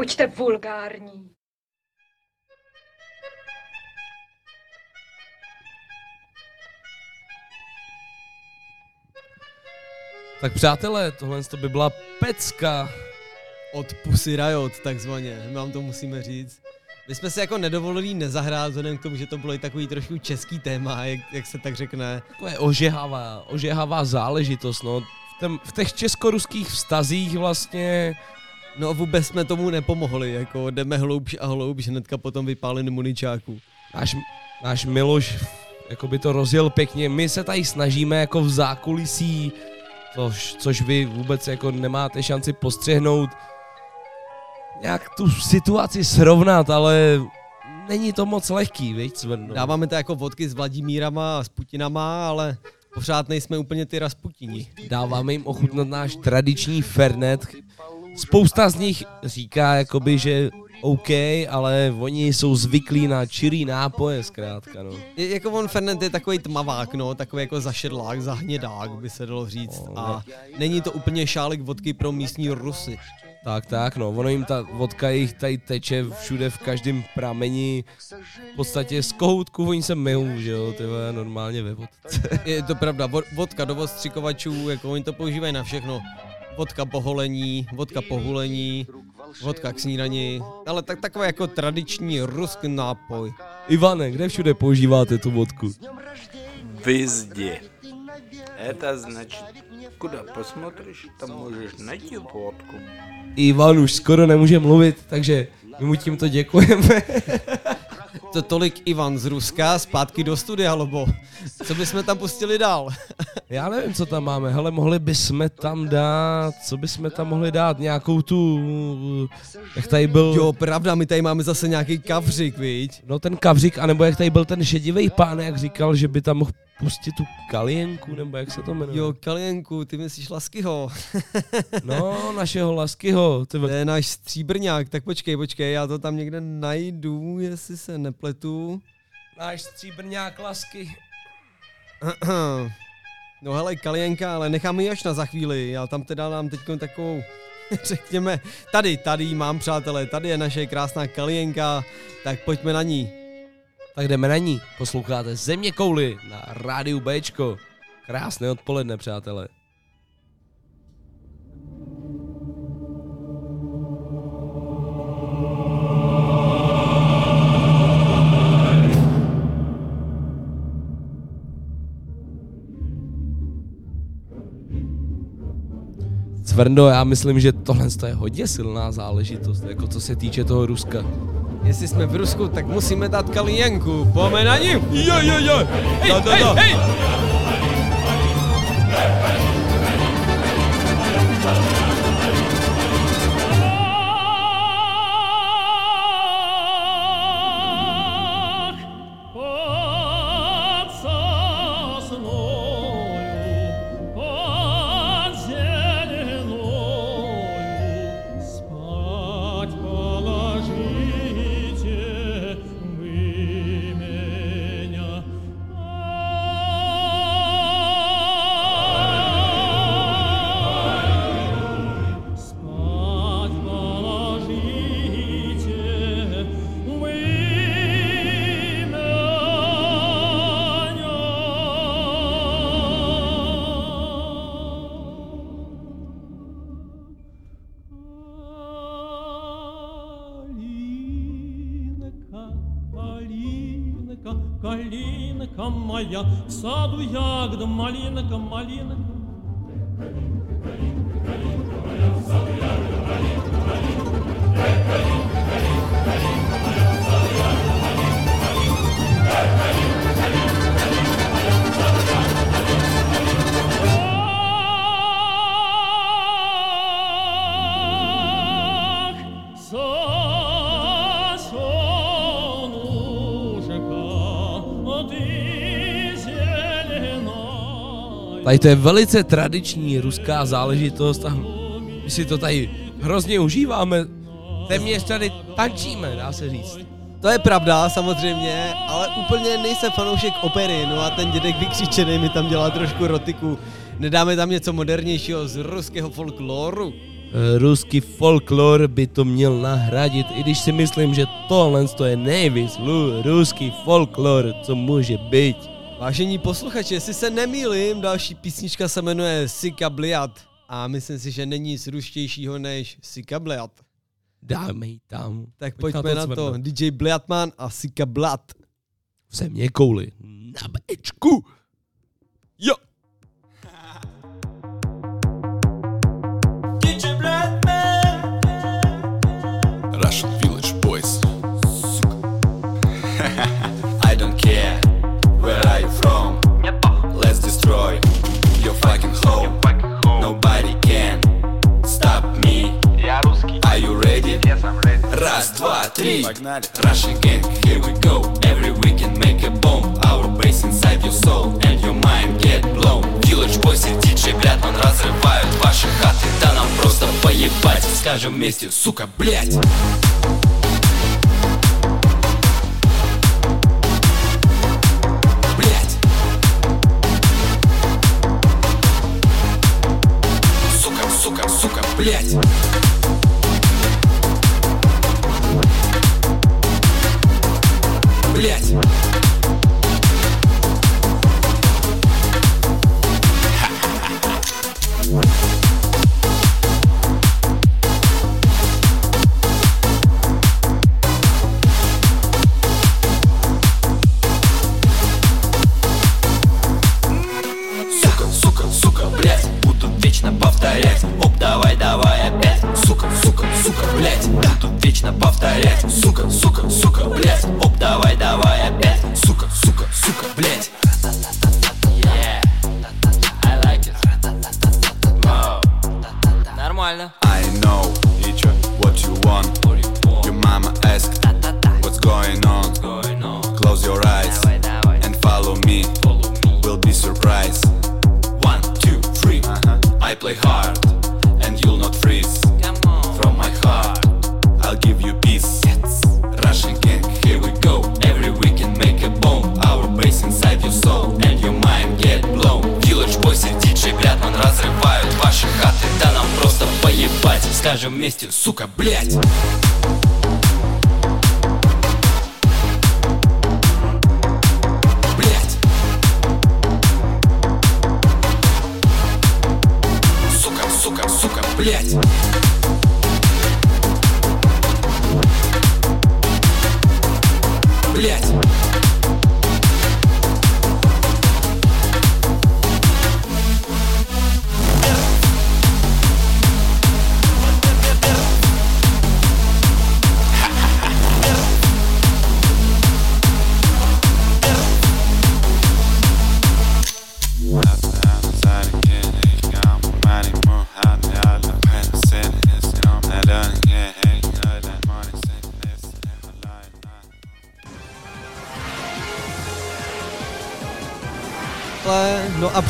Nebuďte vulgární. Tak přátelé, tohle to by byla pecka. Od Pussy Riot, takzvaně, my vám to musíme říct. My jsme se jako nedovolili nezahrát, vzhledem k tomu, že to bylo i takový trošku český téma, jak, jak se tak řekne. Takové ožehavá, ožehavá záležitost, no. V, tem, v těch česko-ruských vztazích vlastně... No vůbec jsme tomu nepomohli, jako jdeme hloubš a hloubš, hnedka potom vypálení muničáků. Náš, náš Miloš jako by to rozjel pěkně. My se tady snažíme jako v zákulisí, což, což vy vůbec jako nemáte šanci postřehnout, nějak tu situaci srovnat, ale není to moc lehký, viď, Svrno? Dáváme to jako vodky s Vladimírama a s Putinama, ale pořád nejsme úplně ty Rasputini. Dáváme jim ochutnat náš tradiční Fernet. Spousta z nich říká jakoby, že OK, ale oni jsou zvyklí na čirý nápoje zkrátka, no. Je, jako on Fernet je takový tmavák, no, takový jako zašedlák, zahnědák, by se dalo říct. A není to úplně šálek vodky pro místní Rusy. Tak, tak, no, ono jim ta vodka jich tady teče všude v každém prameni. V podstatě z kohoutku oni se myjou, že jo, ty normálně ve vodce. Je to pravda, vo- vodka do ostřikovačů, jako oni to používají na všechno Vodka po holení, vodka po hulení, vodka k snídani, ale tak takový jako tradiční ruský nápoj. Ivane, kde všude používáte tu vodku? Везде. Это значит, куда посмотришь, там можешь найти водку. Ivan už skoro nemůže mluvit, takže my mu tímto děkujeme. *laughs* To tolik Ivan z Ruska, zpátky do studia, Lobo. Co bychom tam pustili dál? *laughs* Já nevím, co tam máme, hele, mohli bychom tam dát, co bychom tam mohli dát, nějakou tu, jak tady byl... Jo, pravda, my tady máme zase nějaký kavřík, viď? No ten kavřík, anebo jak tady byl ten šedivý pán, jak říkal, že by tam mohl pustit tu kalienku, nebo jak se to jmenuje? Jo, Kalienku, ty myslíš Laskyho. *laughs* No, našeho Laskyho. Ty... To je náš stříbrňák, tak počkej, počkej, já to tam někde najdu, jestli se nepletu. Náš stříbrňák Lasky. *clears throat* No hele, Kalienka, ale necháme ji až na za chvíli, já tam teda dám teď takovou, *laughs* řekněme, tady, tady mám, přátelé, tady je naše krásná Kalienka, tak pojďme na ní. Tak jdeme na ní. Posloucháte Země kouly na rádiu Bčko. Krásné odpoledne, přátelé. Cvrndo, já myslím, že tohle je hodně silná záležitost, jako co se týče toho Ruska. Jestli jsme v Rusku, tak musíme dát Kalienku, pojďme na ní. Jo, jo, jo. Hej, Da, da, hej, da. hej. Tady to je velice tradiční ruská záležitost a my si to tady hrozně užíváme. Téměř tady tančíme, dá se říct. To je pravda, samozřejmě, ale úplně nejsem fanoušek opery, no a ten dědek vykřičený mi tam dělá trošku rotiku. Nedáme tam něco modernějšího z ruského folkloru? Eh, Ruský folklor by to měl nahradit, i když si myslím, že tohle to je nejvíc ruský folklor, co může být. Vážení posluchači, jestli se nemýlím, další písnička se jmenuje Sika Bliat a myslím si, že není nic ruštějšího než Sika Bliat. Dáme ji tam. Tak Pojď pojďme na to. cvrnout. DJ Bliatman a Sika Blat. V země kouli. Na Bčku. Jo. Раз, два, три. Russian gang, here we go. Every weekend make a bomb. Our bass inside your soul and your mind get blown. Village Boys и DJ Блядман разрывают ваши хаты. Да нам просто поебать. Скажем вместе, сука, блядь.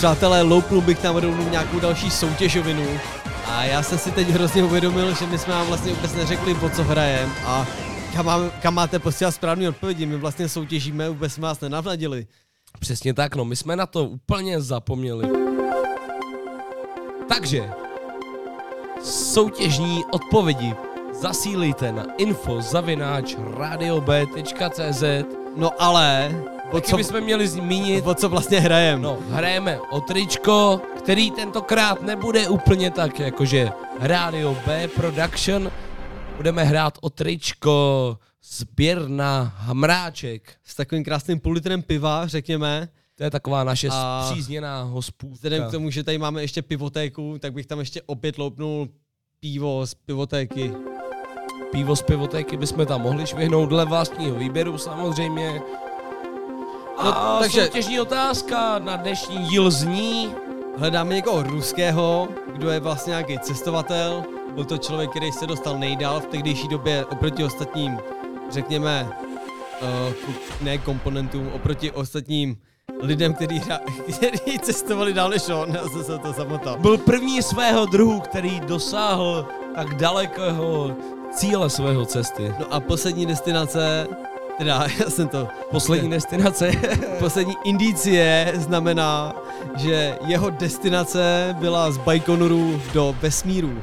Přátelé, loupnul bych tam rovnou nějakou další soutěžovinu. A já jsem si teď hrozně uvědomil, že my jsme vám vlastně vůbec neřekli, o co hrajem a kam, máme, kam máte posílat správný odpovědi. My vlastně soutěžíme, vůbec jsme vás nenavnadili. Přesně tak, no, my jsme na to úplně zapomněli. Takže, soutěžní odpovědi zasílejte na info radiob.cz No ale, o co bychom měli zmínit, o co vlastně hrajeme. No, hrajeme o tričko, který tentokrát nebude úplně tak, jakože Radio B Production. Budeme hrát o tričko sběr na hamráček. S takovým krásným půl litrem piva, řekněme. To je taková naše A zpřízněná hospůdka. Vzhledem k tomu, že tady máme ještě pivotéku, tak bych tam ještě opět loupnul pivo z pivotéky. Pivo z pivotéky bychom tam mohli švihnout dle vlastního výběru samozřejmě. No, A takže soutěžní otázka na dnešní díl zní. Hledáme někoho ruského, kdo je vlastně nějaký cestovatel. Byl to člověk, který se dostal nejdál v tehdejší době oproti ostatním, řekněme, uh, ne komponentům, oproti ostatním lidem, kteří, *laughs* cestovali dál než on. *laughs* Jsem se to zamotal. Byl první svého druhu, který dosáhl tak dalekého cíle svého cesty. No a poslední destinace, teda *laughs* já jsem to... Poslední destinace. *laughs* poslední indicie znamená, že jeho destinace byla z Baikonuru do vesmíru.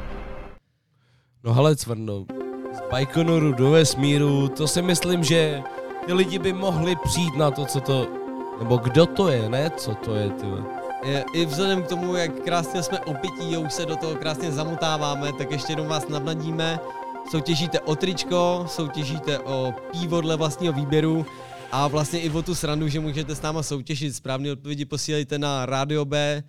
No hele, Cvrno, z Baikonoru do vesmíru, to si myslím, že ty lidi by mohli přijít na to, co to, nebo kdo to je, ne co to je, ty. Je, I vzhledem k tomu, jak krásně jsme opití už se do toho krásně zamotáváme, tak ještě jednou vás navnadíme. Soutěžíte o tričko, soutěžíte o pivo dle vlastního výběru a vlastně i o tu srandu, že můžete s náma soutěžit. Správné odpovědi posílejte na Radio B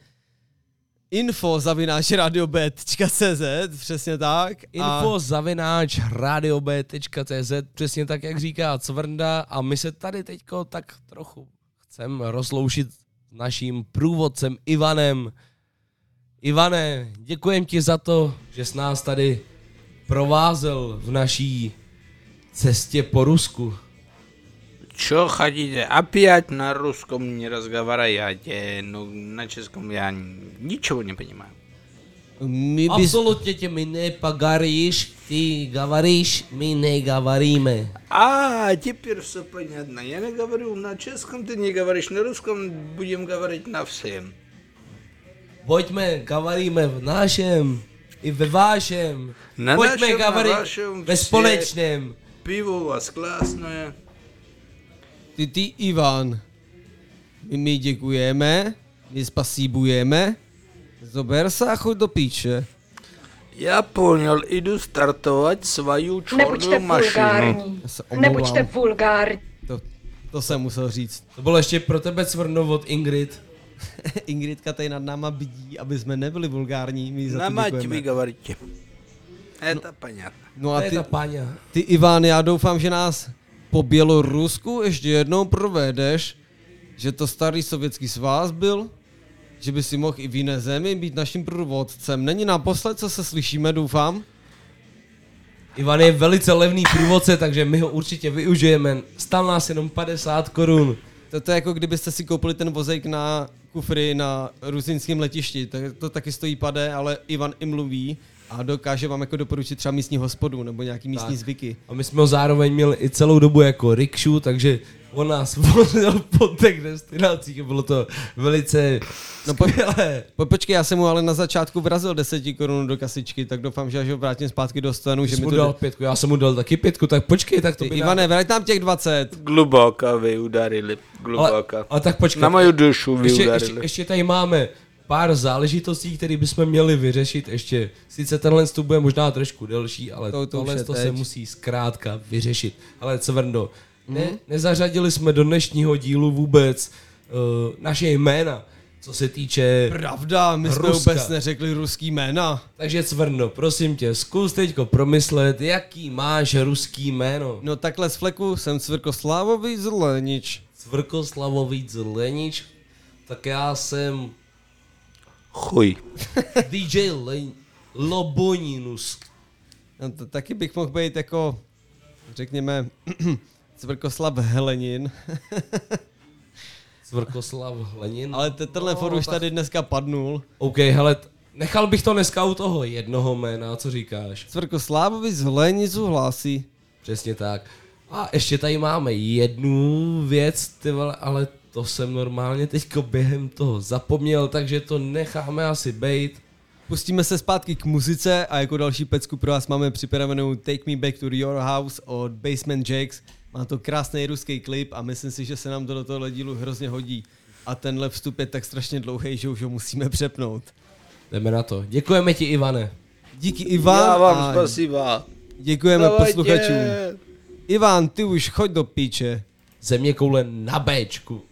info zavináč radiob.cz, přesně tak. Info zavináč radiob.cz, přesně tak, jak říká Cvrnda a my se tady teďko tak trochu chceme rozloušit s naším průvodcem Ivanem. Ivane, děkujem ti za to, že jsi nás tady provázel v naší cestě po Rusku. Čo хотите? Опять на русском не разговаривайте. Ну, на чешском я ничего не понимаю. My Absolutně tě my nepagaríš, ty gavaríš, my negavaríme. А, теперь все понятно. Я не говорю на чешском, ты не говоришь на русском, будем говорить на всем. Pojďme, gavaríme v našem, i ve vášem. Na Pojďme, našem, kavary, na vašem, ve společném. Pivo u vás klásné. Ty, ty, Ivan. My, my děkujeme, my spasíbujeme. Zober se a choď do píče. Já poněl, jdu startovat svou černou mašinu. Nebuďte vulgární. To, to jsem musel říct. To bylo ještě pro tebe cvrno od Ingrid. *laughs* Ingridka tady nad náma bydí, aby jsme nebyli vulgární, my jí za На to мать děkujeme. вы говорите. Это понятно. No a To je ty, ta páňa. ty Ivan, já doufám, že nás po Bělorusku ještě jednou provedeš, že to starý sovětský svaz byl, že by si mohl i v jiné zemi být naším průvodcem. Není naposled, co se slyšíme, doufám. Ivan je velice levný průvodce, takže my ho určitě využijeme. Stal nás jenom 50 korun. To, to je jako kdybyste si koupili ten vozejk na kufry na ruzinském letišti, tak to taky stojí pade, ale Ivan i mluví a dokáže vám jako doporučit třeba místní hospodu nebo nějaký místní Tak. zvyky. A my jsme ho zároveň měli i celou dobu jako rikšu, takže on nás vozil po těch destinacích, bylo to velice no, po, po, počkej, já jsem mu ale na začátku vrazil 10 korun do kasičky, tak doufám, že až ho vrátím zpátky do stanu. Že mi mu to dal pětku, já jsem mu dal taky pětku, tak počkej, tak to by Ivane, dal... vrať nám těch 20. Gluboka vy udarili, gluboka. Ale, ale tak počkej. Na moju dušu vy ještě, udarili. Ještě, ještě tady máme pár záležitostí, které bychom měli vyřešit ještě. Sice tenhle stup bude možná trošku delší, ale to, to tohle to se musí zkrátka vyřešit. Ale Cvrndo, ne, mhm. nezařadili jsme do dnešního dílu vůbec uh, naše jména, co se týče... Pravda, my jsme Ruska. vůbec neřekli ruský jména. Takže Cvrno, prosím tě, zkus teďko promyslet, jaký máš ruský jméno. No takhle z fleku jsem Cvrkoslavový Zlenič. Cvrkoslavový Zlenič? tak já jsem Chuj. *laughs* DJ Le- Loboninus. No, to taky bych mohl být jako, řekněme, *clears throat* Cvrkoslav Helenin. *laughs* Cvrkoslav Lenin. Ale te- tenhle No, už tak- tady dneska padnul. OK, hele, nechal bych to dneska u toho jednoho jména, co říkáš? Cvrkoslavovi z Hlenicu hlásí. Přesně tak. A ještě tady máme jednu věc, ty vole, ale to jsem normálně teďko během toho zapomněl, takže to necháme asi bejt. Pustíme se zpátky k muzice a jako další pecku pro vás máme připravenou Take Me Back to Your House od Basement Jacks. Má to krásný ruský klip a myslím si, že se nám to do tohohle dílu hrozně hodí. A tenhle vstup je tak strašně dlouhý, že už ho musíme přepnout. Jdeme na to. Děkujeme ti, Ivane. Díky, Ivan. Já vám spasiba. Děkujeme Dávajte. posluchačům. Ivan, ty už choď do píče. Země koule na Bčku.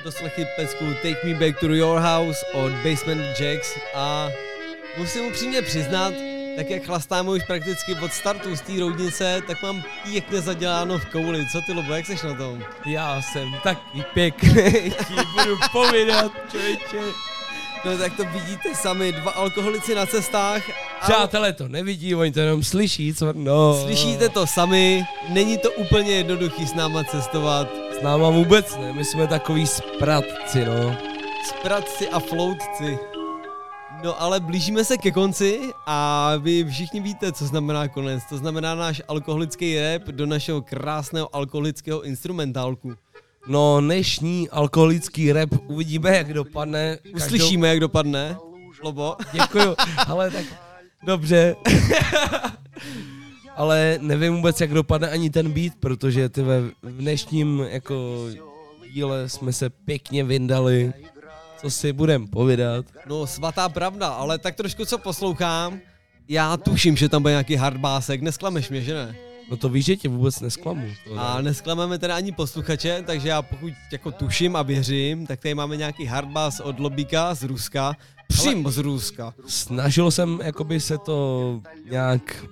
Akorát do, doslechli pecku Take Me Back to Your House od Basement Jacks a musím upřímně přiznat, tak jak chlastáme už prakticky od startu z té roudnice, tak mám pěkně zaděláno v kouli. Co ty, Lobo, jak seš na tom? Já jsem taky pěkný, *laughs* ti budu povídat, člověče. No tak to vidíte sami, dva alkoholici na cestách. A Přátelé to nevidí, oni to jenom slyší, co no. slyšíte to sami, není to úplně jednoduchý s náma cestovat. S náma vůbec ne, my jsme takový spratci, no. Spratci a floutci. No ale blížíme se ke konci a vy všichni víte, co znamená konec. To znamená náš alkoholický rap do našeho krásného alkoholického instrumentálku. No, dnešní alkoholický rap uvidíme, jak dopadne. Uslyšíme, jak dopadne. Lobo. Děkuju, *laughs* ale tak dobře. *laughs* ale nevím vůbec, jak dopadne ani ten beat, protože ty ve v dnešním jako díle jsme se pěkně vyndali. Co si budem povídat. No svatá pravda, ale tak trošku co poslouchám, já tuším, že tam bude nějaký hardbásek, nesklameš mě, že ne? No to víš, že tě vůbec nesklamu. To ne. A nesklameme teda ani posluchače, takže já pokud jako tuším a věřím, tak tady máme nějaký hardbass od Lobíka z Ruska, přímo z Ruska. Snažil jsem jakoby se to nějak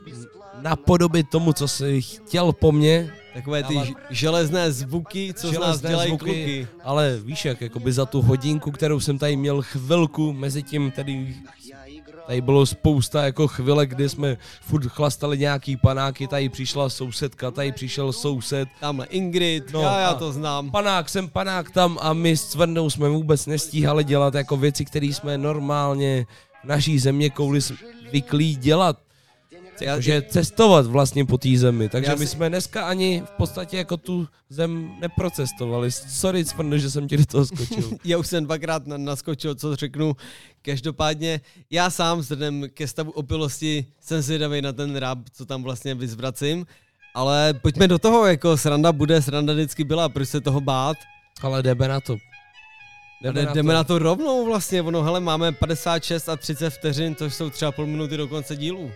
napodobit tomu, co jsi chtěl po mně. Takové ty dávat železné zvuky, co z nás železné dělají zvuky, kluky. Ale víš jak, jakoby za tu hodinku, kterou jsem tady měl chvilku, mezi tím tady Tady bylo spousta jako chvilek, kdy jsme furt chlastali nějaký panáky, tady přišla sousedka, tady přišel soused. Tamhle Ingrid, já, já a to znám. Panák sem, panák tam a my s Cvrnou jsme vůbec nestíhali dělat jako věci, které jsme normálně v naší země kouli zvyklí dělat. Takže cestovat vlastně po té zemi. Takže my si- jsme dneska ani v podstatě jako tu zem neprocestovali. Sorry, Cvrno, že jsem ti do toho skočil. *laughs* já už jsem dvakrát na, naskočil, co řeknu. Každopádně já sám vzhledem ke stavu opilosti jsem zvědavý na ten rap, co tam vlastně vyzvracím. Ale pojďme do toho, jako sranda bude, sranda vždycky byla, proč se toho bát? Ale jdeme na to. Jdeme, na, jdeme to. na to rovnou vlastně, ono, hele, máme 56 a 30 vteřin, což jsou třeba půl minuty do konce dílu.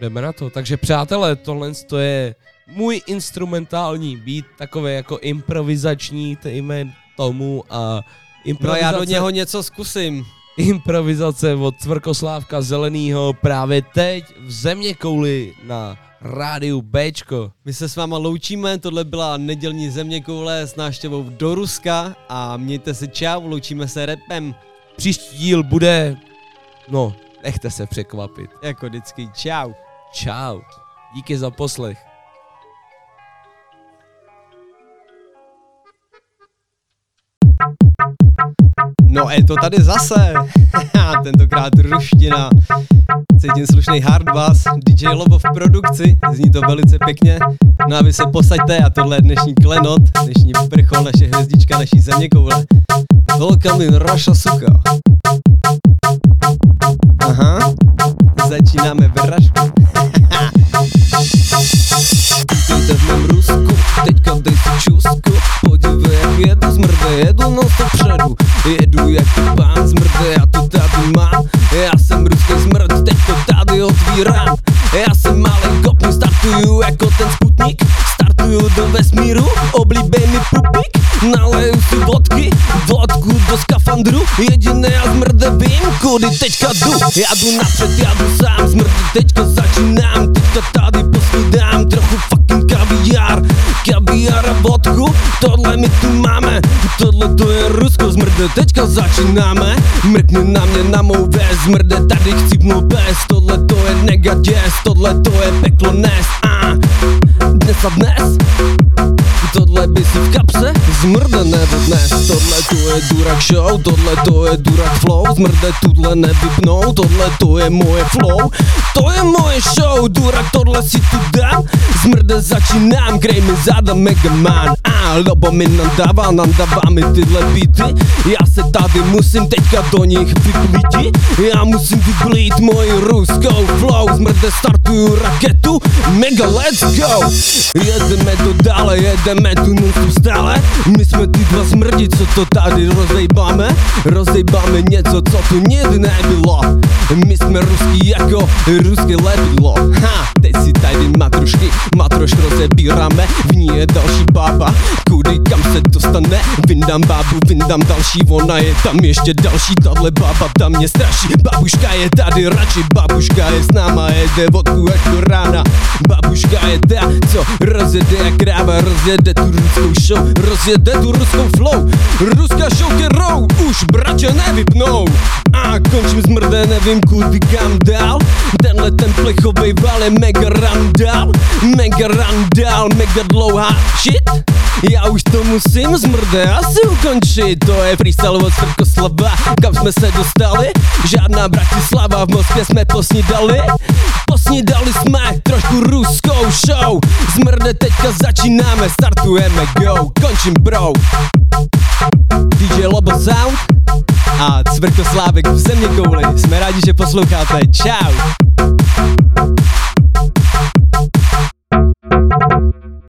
Jdeme na to. Takže přátelé, tohle to je můj instrumentální beat, takový jako improvizační, dejme tomu a No a improvizace, já do něho něco zkusím. improvizace od Cvrkoslávka Zelenýho právě teď v země kouli na rádiu Bčko. My se s váma loučíme, tohle byla nedělní země koule s náštěvou do Ruska a mějte se čau, loučíme se repem. Příští díl bude, no, nechte se překvapit. Jako vždycky, čau. Čau. Díky za poslech. No je to tady zase. *laughs* Tentokrát ruština. Cítím slušný hard bass, DJ Lobo v produkci, zní to velice pěkně. No a vy se posaďte a tohle je dnešní klenot, dnešní vrchol, naše hvězdička, naší země koule. Welcome in Russia, suka. Aha, začínáme vraždu. Vítejte v mém Rusku, teďka dej si čustku Podívej jak jedu, zmrde, jedu non stop předu. Jedu jak pán zmrde, já to tady mám. Já jsem ruský smrd, teď to tady otvírám. Já jsem malý kopný, startuju jako ten sputnik. Startuju do vesmíru, oblíbený pupík Naleju si vodky, vodku do skafandru. Jediné já zmrde vím, kudy teďka jdu. Já jdu napřed, já jdu sám, zmrde teďka začínám. Teďka tady fucking kaviár a vodku, tohle my tu máme Tohle to je Rusko, zmrde teďka začínáme. Mrkni na mě na mou vést, zmrde tady chcípnu bez Tohle to je negaděs, tohle to je peklo nes a Dnes a dnes Si v kapse nebo dnes. Tohle to je durak show, tohle to je durak flow. Zmrde tuhle nevypnou, tohle to je moje flow. To je moje show, durak tohle si tu dám. Zmrde začínám, krej mi záda Megaman A lobo mi nadává, nadává mi tyhle beaty. Já se tady musím teďka do nich vyplíti. Já musím vyplít moji ruskou flow. Zmrde startuju raketu, mega let's go. Jedeme to dále, jedeme tu non stále. My jsme ty dva smrdi, co to tady rozejbáme? Rozejbáme něco, co tu nikdy nebylo. My jsme ruský jako ruské lepidlo Ha, teď si tady matrušky, matroš rozebíráme. V ní je další bába, kudy kam se dostane nastane Vyndám bábu, vyndám další, ona je tam ještě další. Tahle baba tam mě straší, babuška je tady radši. Babuška je s náma, jede vodku až do rána. Babuška je ta, co rozjede jak kráva Rozjede tu ruskou show, rozjede tu ruskou flow. Ruská show, kterou už bratě nevypnou. A končím zmrde, nevím kudy kam dál. Tenhle ten plechovej val je mega randál Mega randál, mega dlouhá. Shit Já už to musím zmrde asi ukončit To je freestyle od Srkoslava Kam jsme se dostali? Žádná Bratislava V Moskvě jsme posnídali Posnídali jsme trošku ruskou show Zmrde teďka začínáme, startujeme go Končím bro DJ Lobo Sound a Cvrkoslávek v země kouli. Jsme rádi, že posloucháte. Čau.